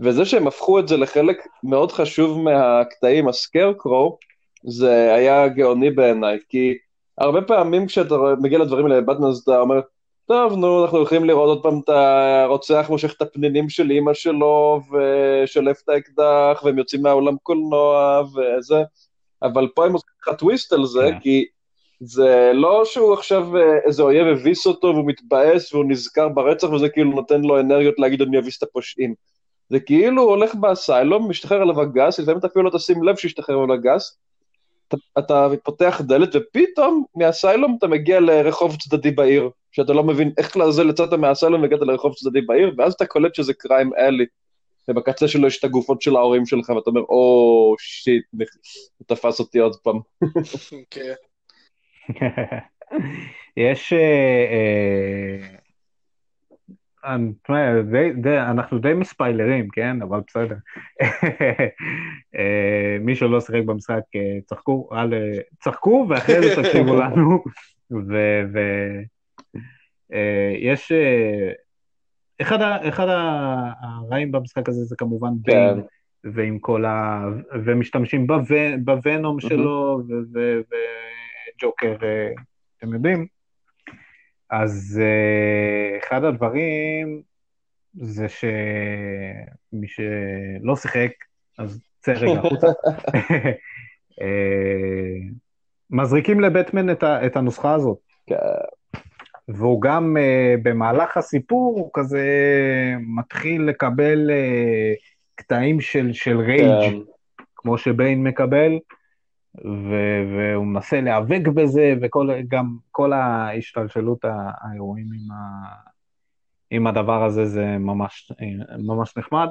וזה שהם הפכו את זה לחלק מאוד חשוב מהקטעים, ה Scarecrow, זה היה גאוני בעיניי, כי הרבה פעמים כשאתה מגיע לדברים האלה בבטמן, אז אתה אומר, טוב, נו, אנחנו הולכים לראות עוד פעם את הרוצח מושך את הפנינים של אימא שלו, ושולף את האקדח, והם יוצאים מהאולם קולנוע, וזה, אבל פה הם עושים לך טוויסט על זה, כן. כי זה לא שהוא עכשיו אה, איזה אויב הביס אותו והוא מתבאס והוא נזכר ברצח וזה כאילו נותן לו אנרגיות להגיד אני אביס את הפושעים. זה כאילו הוא הולך באסיילום, משתחרר עליו הגס, לפעמים אתה אפילו לא תשים לב שהשתחרר עליו הגס, אתה, אתה פותח דלת ופתאום מהאסיילום אתה מגיע לרחוב צדדי בעיר, שאתה לא מבין איך לעזל יצאת מהאסיילום והגעת לרחוב צדדי בעיר, ואז אתה קולט שזה קריים אלי, ובקצה שלו יש את הגופות של ההורים שלך, ואתה אומר, או שיט, הוא תפס אותי עוד פעם. כן. יש... אה, אה, אני- תשמע, די- די- אנחנו די מספיילרים, כן? אבל בסדר. אה, מי שלא שיחק במשחק, אה, צחקו, אל, אה, צחקו ואחרי זה תקשיבו לנו. ויש... אחד ה- אחד הרעים במשחק הזה זה כמובן כן. ביין, ועם כל ה... ומשתמשים בוו- בוונום שלו, וג'וקר, אתם יודעים. אז אה, אחד הדברים זה שמי שלא שיחק, אז צא רגע החוצה. אה, מזריקים לבטמן את, ה, את הנוסחה הזאת. כן. והוא גם uh, במהלך הסיפור, הוא כזה מתחיל לקבל uh, קטעים של, של רייג', כן. כמו שביין מקבל, ו- והוא מנסה להיאבק בזה, וגם כל ההשתלשלות האירועים עם, ה- עם הדבר הזה זה ממש, אה, ממש נחמד.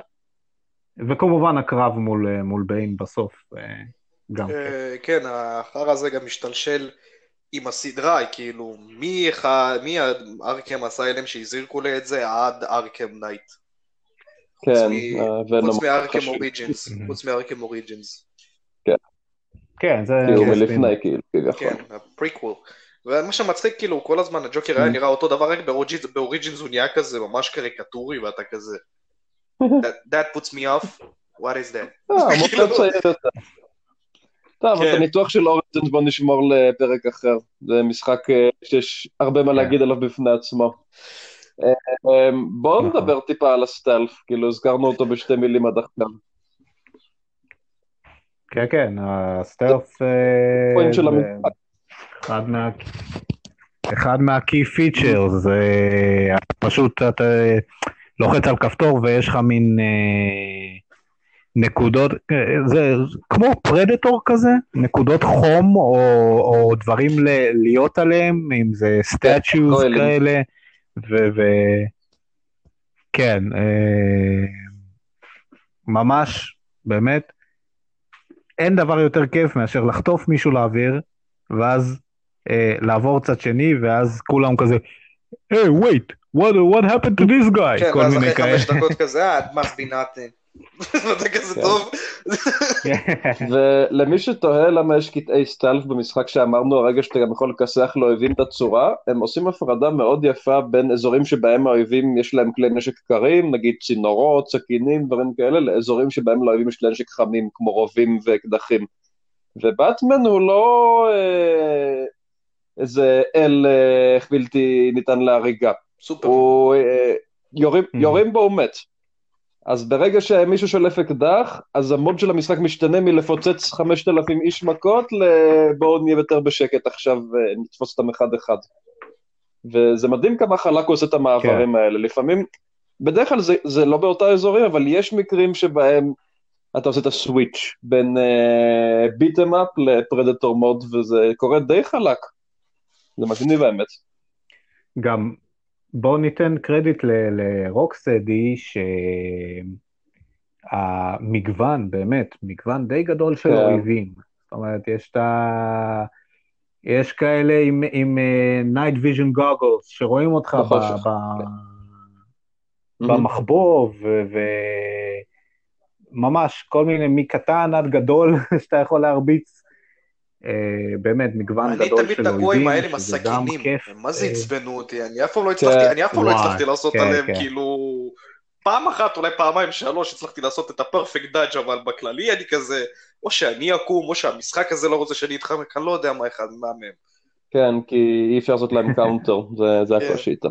וכמובן הקרב מול, מול ביין בסוף, אה, גם כן. אה, כן, החרא הזה גם משתלשל עם הסדרה, כאילו, מ מ Arkham Asylum שהזירקו לי את זה עד Arkham Knight. כן, חוץ מ Arkham חשוב. Origins. חוץ מ Arkham Origins. כן, זה... הוא זה מלפני, כאילו, כביכול. כן, הפריקוול. ומה שמצחיק, כאילו, כל הזמן הג'וקר היה נראה אותו דבר, רק באוריג'ינס- הוא נהיה כזה ממש קריקטורי, ואתה כזה... That- puts me off, what is that? אה, כאילו- מוצא צעיר יותר. טוב, כן. את הניתוח של אוריג'נס בוא נשמור לפרק אחר. זה משחק אה, שיש הרבה מה כן. להגיד עליו בפני עצמו. אה, אה, בואו נכון. נדבר טיפה על הסטלף, כאילו הזכרנו אותו בשתי מילים עד עכשיו. כן, כן, הסטרף... אה, פוינט של זה המשחק. אחד מה... אחד מה-key features, זה פשוט אתה לוחץ על כפתור ויש לך מין אה, נקודות, אה, זה כמו פרדטור כזה, נקודות חום או, או דברים ל- להיות עליהם, אם זה סטאצ'וז גוילם. כאלה, ו... ו... כן, אה, ממש, באמת, אין דבר יותר כיף מאשר לחטוף מישהו לאוויר, ואז אה, לעבור צד שני, ואז כולם כזה, היי, wait, what, what happened to this guy? כן, כל ואז מיני אחרי. חמש דקות כזה, אה, it must be nothing. ואתה כזה כן. טוב. ולמי שתוהה למה יש קטעי סטלף במשחק שאמרנו הרגע שאתה גם יכול לכסח לאויבים את הצורה, הם עושים הפרדה מאוד יפה בין אזורים שבהם האויבים יש להם כלי נשק קרים, נגיד צינורות, סכינים, דברים כאלה, לאזורים שבהם לאויבים יש כלי נשק חמים כמו רובים ואקדחים. ובטמן הוא לא אה, איזה אל אה, בלתי ניתן להריגה. סופר. הוא, אה, יורים, Mhm. יורים בו הוא מת. אז ברגע שמישהו שולף אקדח, אז המוד של המשחק משתנה מלפוצץ 5,000 איש מכות לבואו נהיה יותר בשקט עכשיו ונתפוס אותם אחד-אחד. וזה מדהים כמה חלק הוא עושה את המעברים האלה. לפעמים, בדרך כלל זה, זה לא באותה אזורים, אבל יש מקרים שבהם אתה עושה את הסוויץ' בין ביטם אפ לפרדטור מוד, וזה קורה די חלק. זה מגניב האמת. גם בואו ניתן קרדיט ל- לרוקסטדי שהמגוון, באמת, מגוון די גדול של כן. אויבים. זאת אומרת, יש את ה... יש כאלה עם, עם uh, night vision goggles שרואים אותך ב, בחושך, ב, Mhm. במחבוא, ו- וממש כל מיני, מקטן עד גדול שאתה יכול להרביץ. אה, באמת, מגוון אני גדול תמיד של נגוע עם אויבים, האלה עם שזה גם הסכינים. הם מה זה אה, עצבנו אותי, אני אף פעם לא הצלחתי. אני אף פעם לא הצלחתי לעשות כן, עליהם, כן. כאילו... פעם אחת, אולי פעמיים, שלוש, הצלחתי לעשות את ה perfect dodge אבל בכללי אני כזה, או שאני עקום, או שהמשחק הזה לא רוצה שאני אתחמק, אני לא יודע מה אחד, מה מהם. כן, כי אי אפשר לעשות להם counter, זה, זה כן. הקושי איתם.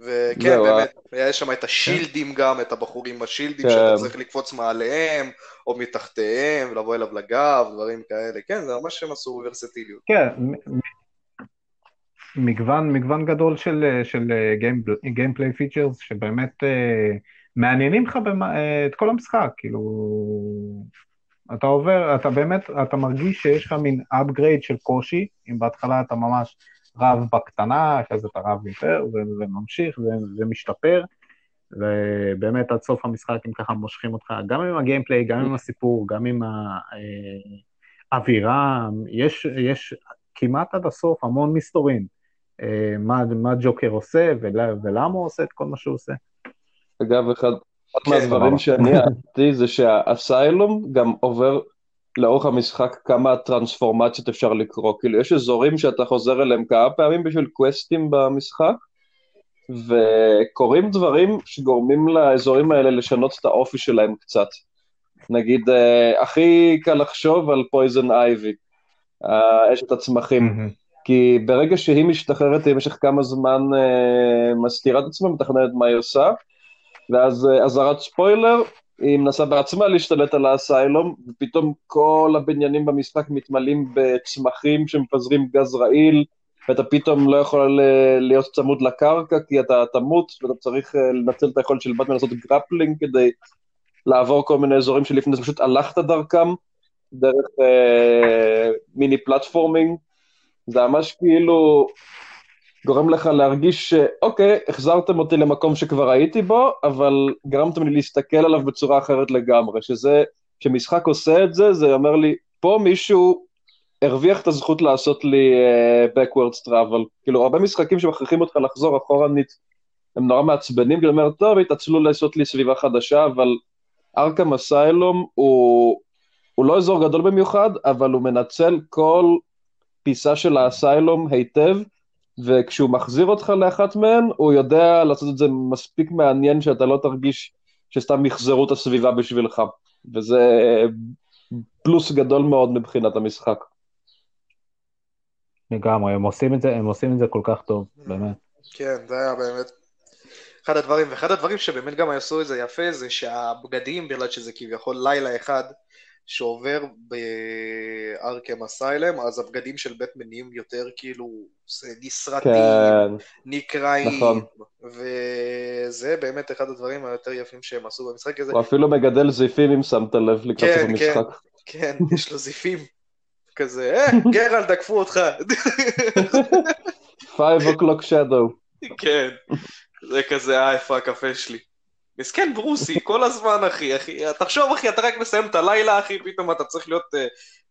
וכן, באמת, יש שם את השילדים גם, את הבחורים בשילדים, כן. שאתה צריך לקפוץ מעליהם, או מתחתיהם, ולבוא אליו לגב, דברים כאלה. כן, זה ממש הם עשו ורסטיליות. כן, מגוון, מגוון גדול של, של gameplay features שבאמת אה, מעניינים לך במה, אה, את כל המשחק, כאילו, אתה עובר, אתה באמת, אתה מרגיש שיש לך מין upgrade של קושי, אם בהתחלה אתה ממש רב בקטנה, אחרי זה אתה רב יותר, וממשיך ומשתפר, ובאמת עד סוף המשחק הם ככה מושכים אותך, גם עם הגיימפליי, גם עם הסיפור, גם עם האווירה, יש, יש כמעט עד הסוף המון מסתורים. אה, מה, מה ג'וקר עושה ולה, ולמה הוא עושה את כל מה שהוא עושה. אגב, אחד, אחד כן, מהדברים. שאני אהבתי זה שהאסיילום גם עובר לאורך המשחק כמה טרנספורמציות אפשר לקרוא. כאילו, יש אזורים שאתה חוזר אליהם כמה פעמים בשביל קווסטים במשחק, וקורים דברים שגורמים לאזורים האלה לשנות את האופי שלהם קצת. נגיד, אה, הכי קל לחשוב על פויזן אייבי, אשת הצמחים. כי ברגע שהיא משתחררת, במשך כמה זמן אה, מסתירה את עצמה, מתכננת מה היא עושה, ואז אה, אזהרת ספוילר, היא מנסה בעצמה להשתלט על האסיילום, ופתאום כל הבניינים במשחק מתמלאים בצמחים שמפזרים גז רעיל, ואתה פתאום לא יכול אה, להיות צמוד לקרקע, כי אתה תמות, ואתה צריך אה, לנצל את היכולת של באטמן לעשות grappling כדי לעבור כל מיני אזורים שלפני זה פשוט הלכת דרכם, דרך אה, מיני platforming. זה ממש כאילו גורם לך להרגיש שאוקיי, החזרתם אותי למקום שכבר הייתי בו, אבל גרמתם לי להסתכל עליו בצורה אחרת לגמרי, שזה, כשמשחק עושה את זה, זה אומר לי, פה מישהו הרוויח את הזכות לעשות לי uh, backwards travel. כאילו, הרבה משחקים שמכריחים אותך לחזור אחורנית, הם נורא מעצבנים, כי אני אומר, טוב, התעצלו לעשות לי סביבה חדשה, אבל ארכם אסיילום הוא, הוא לא אזור גדול במיוחד, אבל הוא מנצל כל פיסה של האסיילום היטב, וכשהוא מחזיר אותך לאחת מהן, הוא יודע לעשות את זה מספיק מעניין שאתה לא תרגיש שסתם יחזרו את הסביבה בשבילך. וזה פלוס גדול מאוד מבחינת המשחק. לגמרי, הם עושים את זה, הם עושים את זה כל כך טוב, באמת. כן, זה היה באמת אחד הדברים, ואחד הדברים שבאמת גם עשו את זה יפה, זה שהבגדים, בגלל שזה כביכול לילה אחד שעובר בארקם אסיילם, אז הבגדים של בטמן נהיים יותר כאילו נסרטים, כן, נקרעים, נכון. וזה באמת אחד הדברים היותר יפים שהם עשו במשחק הזה. הוא אפילו מגדל זיפים אם שמת לב לקראת כן, המשחק. כן, יש לו זיפים. כזה, אה, גרל, תקפו אותך. 5 o'clock shadow. כן, זה כזה, אה, איפה הקפה שלי? מסכן ברוסי, כל הזמן, אחי, אחי. תחשוב, אחי, אתה רק מסיים את הלילה, אחי, פתאום אתה צריך להיות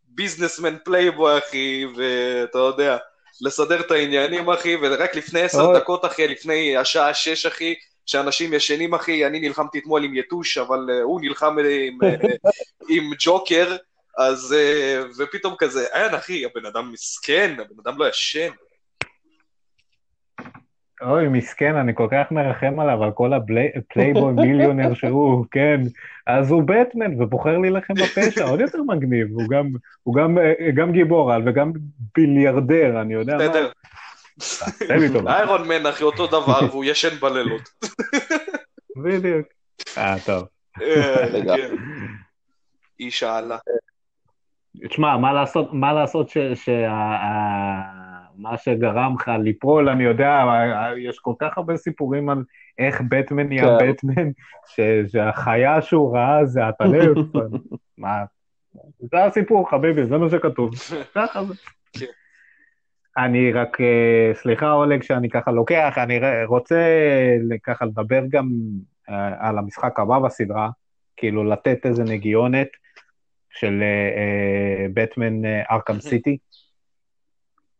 businessman playboy, אחי, ואתה יודע, לסדר את העניינים, אחי, ורק לפני עשר. דקות, אחי, לפני השעה שש, אחי, שאנשים ישנים, אחי, אני נלחמתי אתמול עם יתוש, אבל אה, הוא נלחם עם, אה, עם ג'וקר, אז, אה, ופתאום כזה, אין, אחי, הבן אדם מסכן, הבן אדם לא ישן. אוי, מסכן, אני כל כך מרחם עליו, על כל הפלייבוי מיליונר שהוא, כן. אז הוא בטמן ובוחר להילחם בפשע, עוד יותר מגניב. הוא גם, הוא גם, אה, גם גיבור על וגם ביליארדר, אני יודע מה. בסדר. תן לי טובה. איירון מן, אחי, אותו דבר, והוא ישן בלילות. בדיוק. אה, טוב. אה, לגמרי. כן. העלה. תשמע, מה לעשות, מה לעשות ש... מה שגרם לך ליפול, אני יודע, יש כל כך הרבה סיפורים על איך בטמן נהיה. בטמן, שהחיה שהוא ראה זה הטלף. מה? זה הסיפור, חביבי, זה מה שכתוב. ככה זה. כן. אני רק, אה, סליחה אולג שאני ככה לוקח, אני רוצה ככה לדבר גם אה, על המשחק הבא בסדרה, כאילו לתת איזה נגיונת של בטמן ארכם סיטי.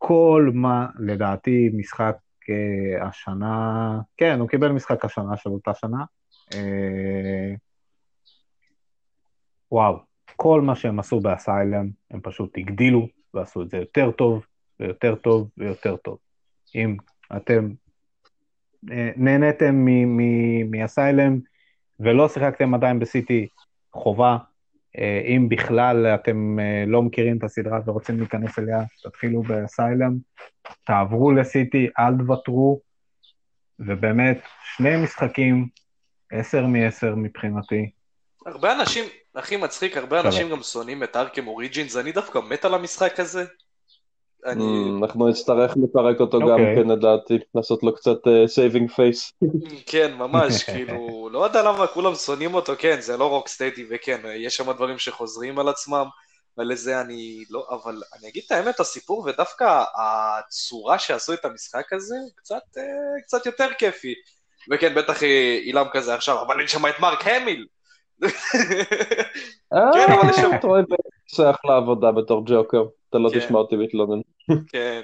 כל מה, לדעתי, משחק אה, השנה, כן, הוא קיבל משחק השנה של אותה שנה. אה, וואו, כל מה שהם עשו באסיילם, הם פשוט הגדילו ועשו את זה יותר טוב ויותר טוב ויותר טוב. אם אתם אה, נהניתם מאסיילם ולא שיחקתם עדיין בסיטי, חובה. אה, אם בכלל אתם אה, לא מכירים את הסדרה ורוצים להיכנס אליה, תתחילו באסיילם, תעברו ל City, אל תוותרו, ובאמת, שני משחקים, עשר מעשר מבחינתי. הרבה אנשים, הכי מצחיק, הרבה שווה. אנשים גם שונאים את Arkham Origins, אני דווקא מת על המשחק הזה. אני... Mm, אנחנו נצטרך לפרק אותו גם אוקיי. כן, לדעתי, לעשות לו קצת saving face. כן, ממש, כאילו, לא יודע למה כולם שונאים אותו, כן, זה לא Rocksteady, וכן, יש שם דברים שחוזרים על עצמם, ולזה אני לא, אבל אני אגיד את האמת, הסיפור, ודווקא הצורה שעשו את המשחק הזה, קצת, אה, קצת יותר כיפי. וכן, בטח אה, אילם כזה עכשיו, אבל יש שם את מרק המיל. כן, אבל יש שם- טרוי עושה אחלה עבודה בתור ג'וקר, אתה לא כן. תשמע אותי מתלונן. כן.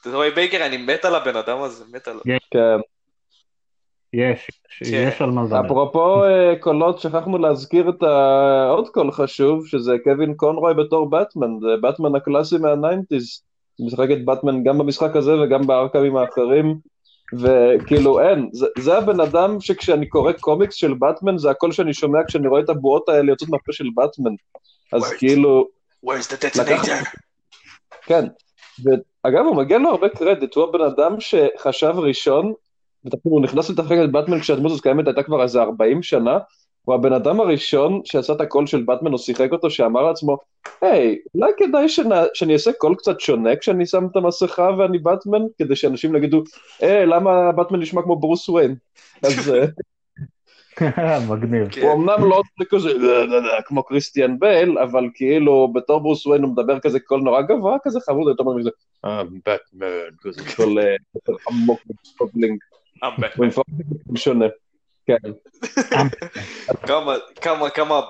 טרוי בייקר, אני מת על הבן אדם הזה, מת עליו. כן. יש, כן. יש על מה לדבר. אפרופו אה, קולות, שכחנו להזכיר את העוד קול חשוב, שזה קווין קונרוי בתור באטמן, זה באטמן הקלאסי מה nineties. הוא משחק את באטמן גם במשחק הזה וגם בארקמים האחרים, וכאילו אין, זה, זה הבן אדם שכשאני קורא קומיקס של באטמן, זה הקול שאני שומע כשאני רואה את הבועות האלה יוצאות מהפה של באטמן. אז Word. כאילו, Where's the detonator? כן. ואגב, הוא מגיע לו הרבה קרדיט, הוא הבן אדם שחשב ראשון, הוא נכנס לתחק את באטמן כשהדמות הזאת קיימת הייתה כבר איזה 40 שנה, הוא הבן אדם הראשון שעשה את הקול של באטמן, הוא שיחק אותו, שאמר לעצמו, היי, אולי כדאי שאני אעשה קול קצת שונה כשאני שם את המסכה ואני באטמן, כדי שאנשים יגידו, אה, למה באטמן נשמע כמו ברוס וויין? אז אה, מגניב. הוא אמנם לא עושה כזה "דה, דה, דה", כמו קריסטיאן בייל, אבל כאילו בתור ברוס וויין הוא מדבר כזה קול נורא גבוה כזה חמוד, יותר מזה, אה, באטמן, כזה קול אה, עמוק ו rumbling, I'm Batman. שונה. כן, כמה, כמה, כמה,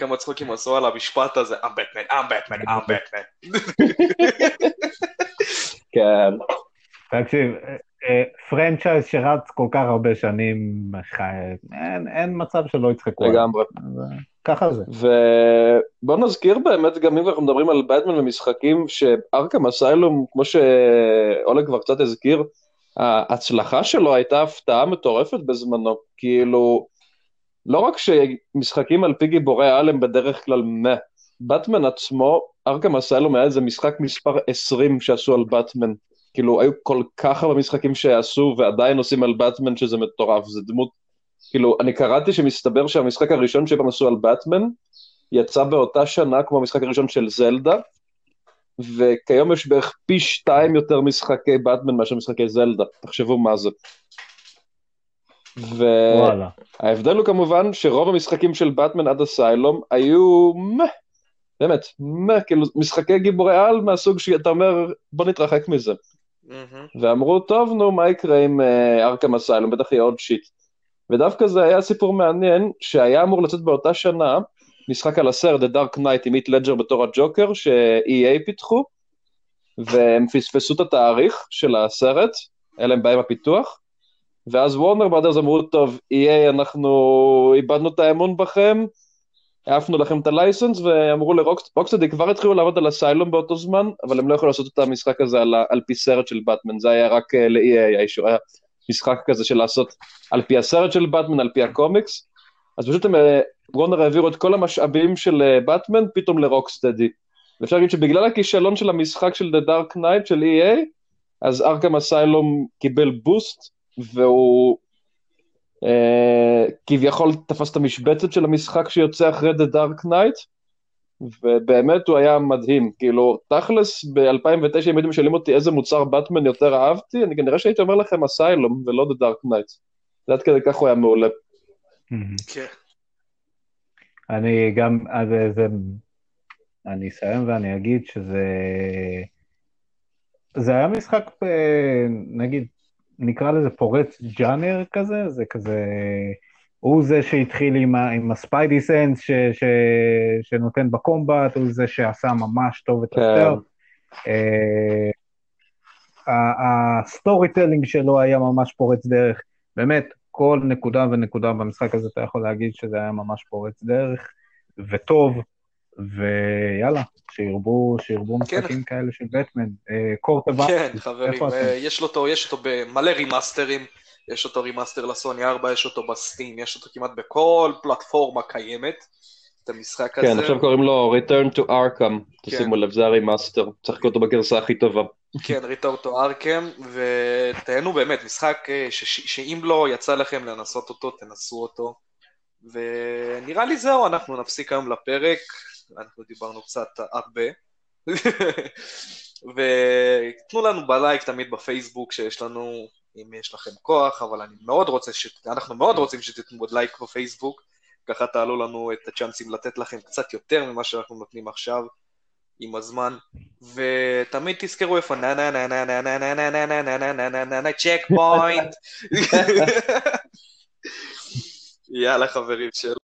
כמה צחוקים עשו על המשפט הזה, I'm Batman, I'm Batman, I'm Batman. כן, תקשיב, אה, אה, פרנצ'ייז שרץ כל כך הרבה שנים, אין- אין מצב שלא יצחקו עליו. לגמרי. אה, ככה זה. ובוא נזכיר באמת גם אם אנחנו מדברים על באטמן ומשחקים שארכם אסיילום, כמו שאולג כבר קצת הזכיר, ההצלחה שלו הייתה הפתעה מטורפת בזמנו, כאילו, לא רק שמשחקים על פי גיבורי העל הם בדרך כלל מה, באטמן עצמו, ארכם אסיילום היה איזה משחק מספר 20 שעשו על באטמן, כאילו היו כל כך הרבה משחקים שעשו ועדיין עושים על באטמן שזה מטורף, זה דמות, כאילו, אני קראתי שמסתבר שהמשחק הראשון שהם עשו על באטמן, יצא באותה שנה כמו המשחק הראשון של זלדה, וכיום יש בערך פי שתיים יותר משחקי באטמן מאשר משחקי זלדה, תחשבו מה זה. וההבדל הוא כמובן שרוב המשחקים של באטמן עד אסיילום היו מה, באמת, מה, כאילו משחקי גיבורי על מהסוג שאתה אומר בוא נתרחק מזה. מהמם. ואמרו, טוב, נו, מה יקרה עם אה, ארכם אסיילום? בטח יהיה עוד שיט. ודווקא זה היה סיפור מעניין, שהיה אמור לצאת באותה שנה, משחק על הסרט, The Dark Knight עם איט לג'ר בתור הג'וקר, ש-EA פיתחו, והם פספסו את התאריך של הסרט, היה להם בעיה עם הפיתוח, ואז וורנר ברדרס אמרו, טוב, EA, אנחנו איבדנו את האמון בכם, העפנו לכם את הלייסנס, ואמרו לרוקסטדי, כבר התחילו לעבוד על אסיילום באותו זמן, אבל הם לא יכולים לעשות את המשחק הזה על, על פי סרט של באטמן, זה היה רק uh, ל-EA האישור, היה משחק כזה של לעשות על פי הסרט של באטמן, על פי הקומיקס, אז פשוט הם, וורנר העבירו את כל המשאבים של באטמן פתאום לרוקסטדי. ואפשר להגיד שבגלל הכישלון של המשחק של The Dark Knight של EA, אז ארכם אסיילום קיבל בוסט, והוא אה, כביכול תפס את המשבצת של המשחק שיוצא אחרי The Dark Knight, ובאמת הוא היה מדהים, כאילו, תכלס ב-2009 אם הייתם שואלים אותי איזה מוצר באטמן יותר אהבתי, אני כנראה שהייתי אומר לכם אסיילום ולא The Dark Knight. זה עד כדי כך הוא היה מעולה. כן. אני גם, אז זה, אני אסיים ואני אגיד שזה, זה היה משחק, אה, נגיד, נקרא לזה פורץ ג'אנר כזה, זה כזה, הוא זה שהתחיל עם, עם ה spidey sense ש, ש, שנותן ב combat, הוא זה שעשה ממש טוב את. כן. ה storytelling שלו היה ממש פורץ דרך. באמת, כל נקודה ונקודה במשחק הזה אתה יכול להגיד שזה היה ממש פורץ דרך, וטוב, ויאללה, שירבו, שירבו כן. משחקים כאלה של בטמן. קורטבה. כן, חברים, אה, יש אותו, יש אותו במלא רימאסטרים, יש אותו remaster לסוני 4, יש אותו ב Steam, יש אותו כמעט בכל פלטפורמה קיימת. את המשחק כן, הזה. כן, עכשיו קוראים לו Return to Arkham, תשימו כן. לב, זה ה remaster, צריך אותו בגרסה הכי טובה. כן, Return to Arkham, ותהנו באמת, משחק אה, שאם לא יצא לכם לנסות אותו, תנסו אותו. ונראה לי זהו, אנחנו נפסיק היום לפרק, אנחנו דיברנו קצת הרבה. ותנו לנו בלייק תמיד בפייסבוק שיש לנו, אם יש לכם כוח, אבל אני מאוד רוצה, ש... אנחנו מאוד רוצים שתתנו עוד לייק בפייסבוק, ככה תעלו לנו את הצ'אנסים לתת לכם קצת יותר ממה שאנחנו נותנים עכשיו עם הזמן, ותמיד תזכרו איפה נה נה נה נה נה נה נה נה נה נה נה נה נה נה נה צ'ק פוינט. יאללה חברים, שאלה.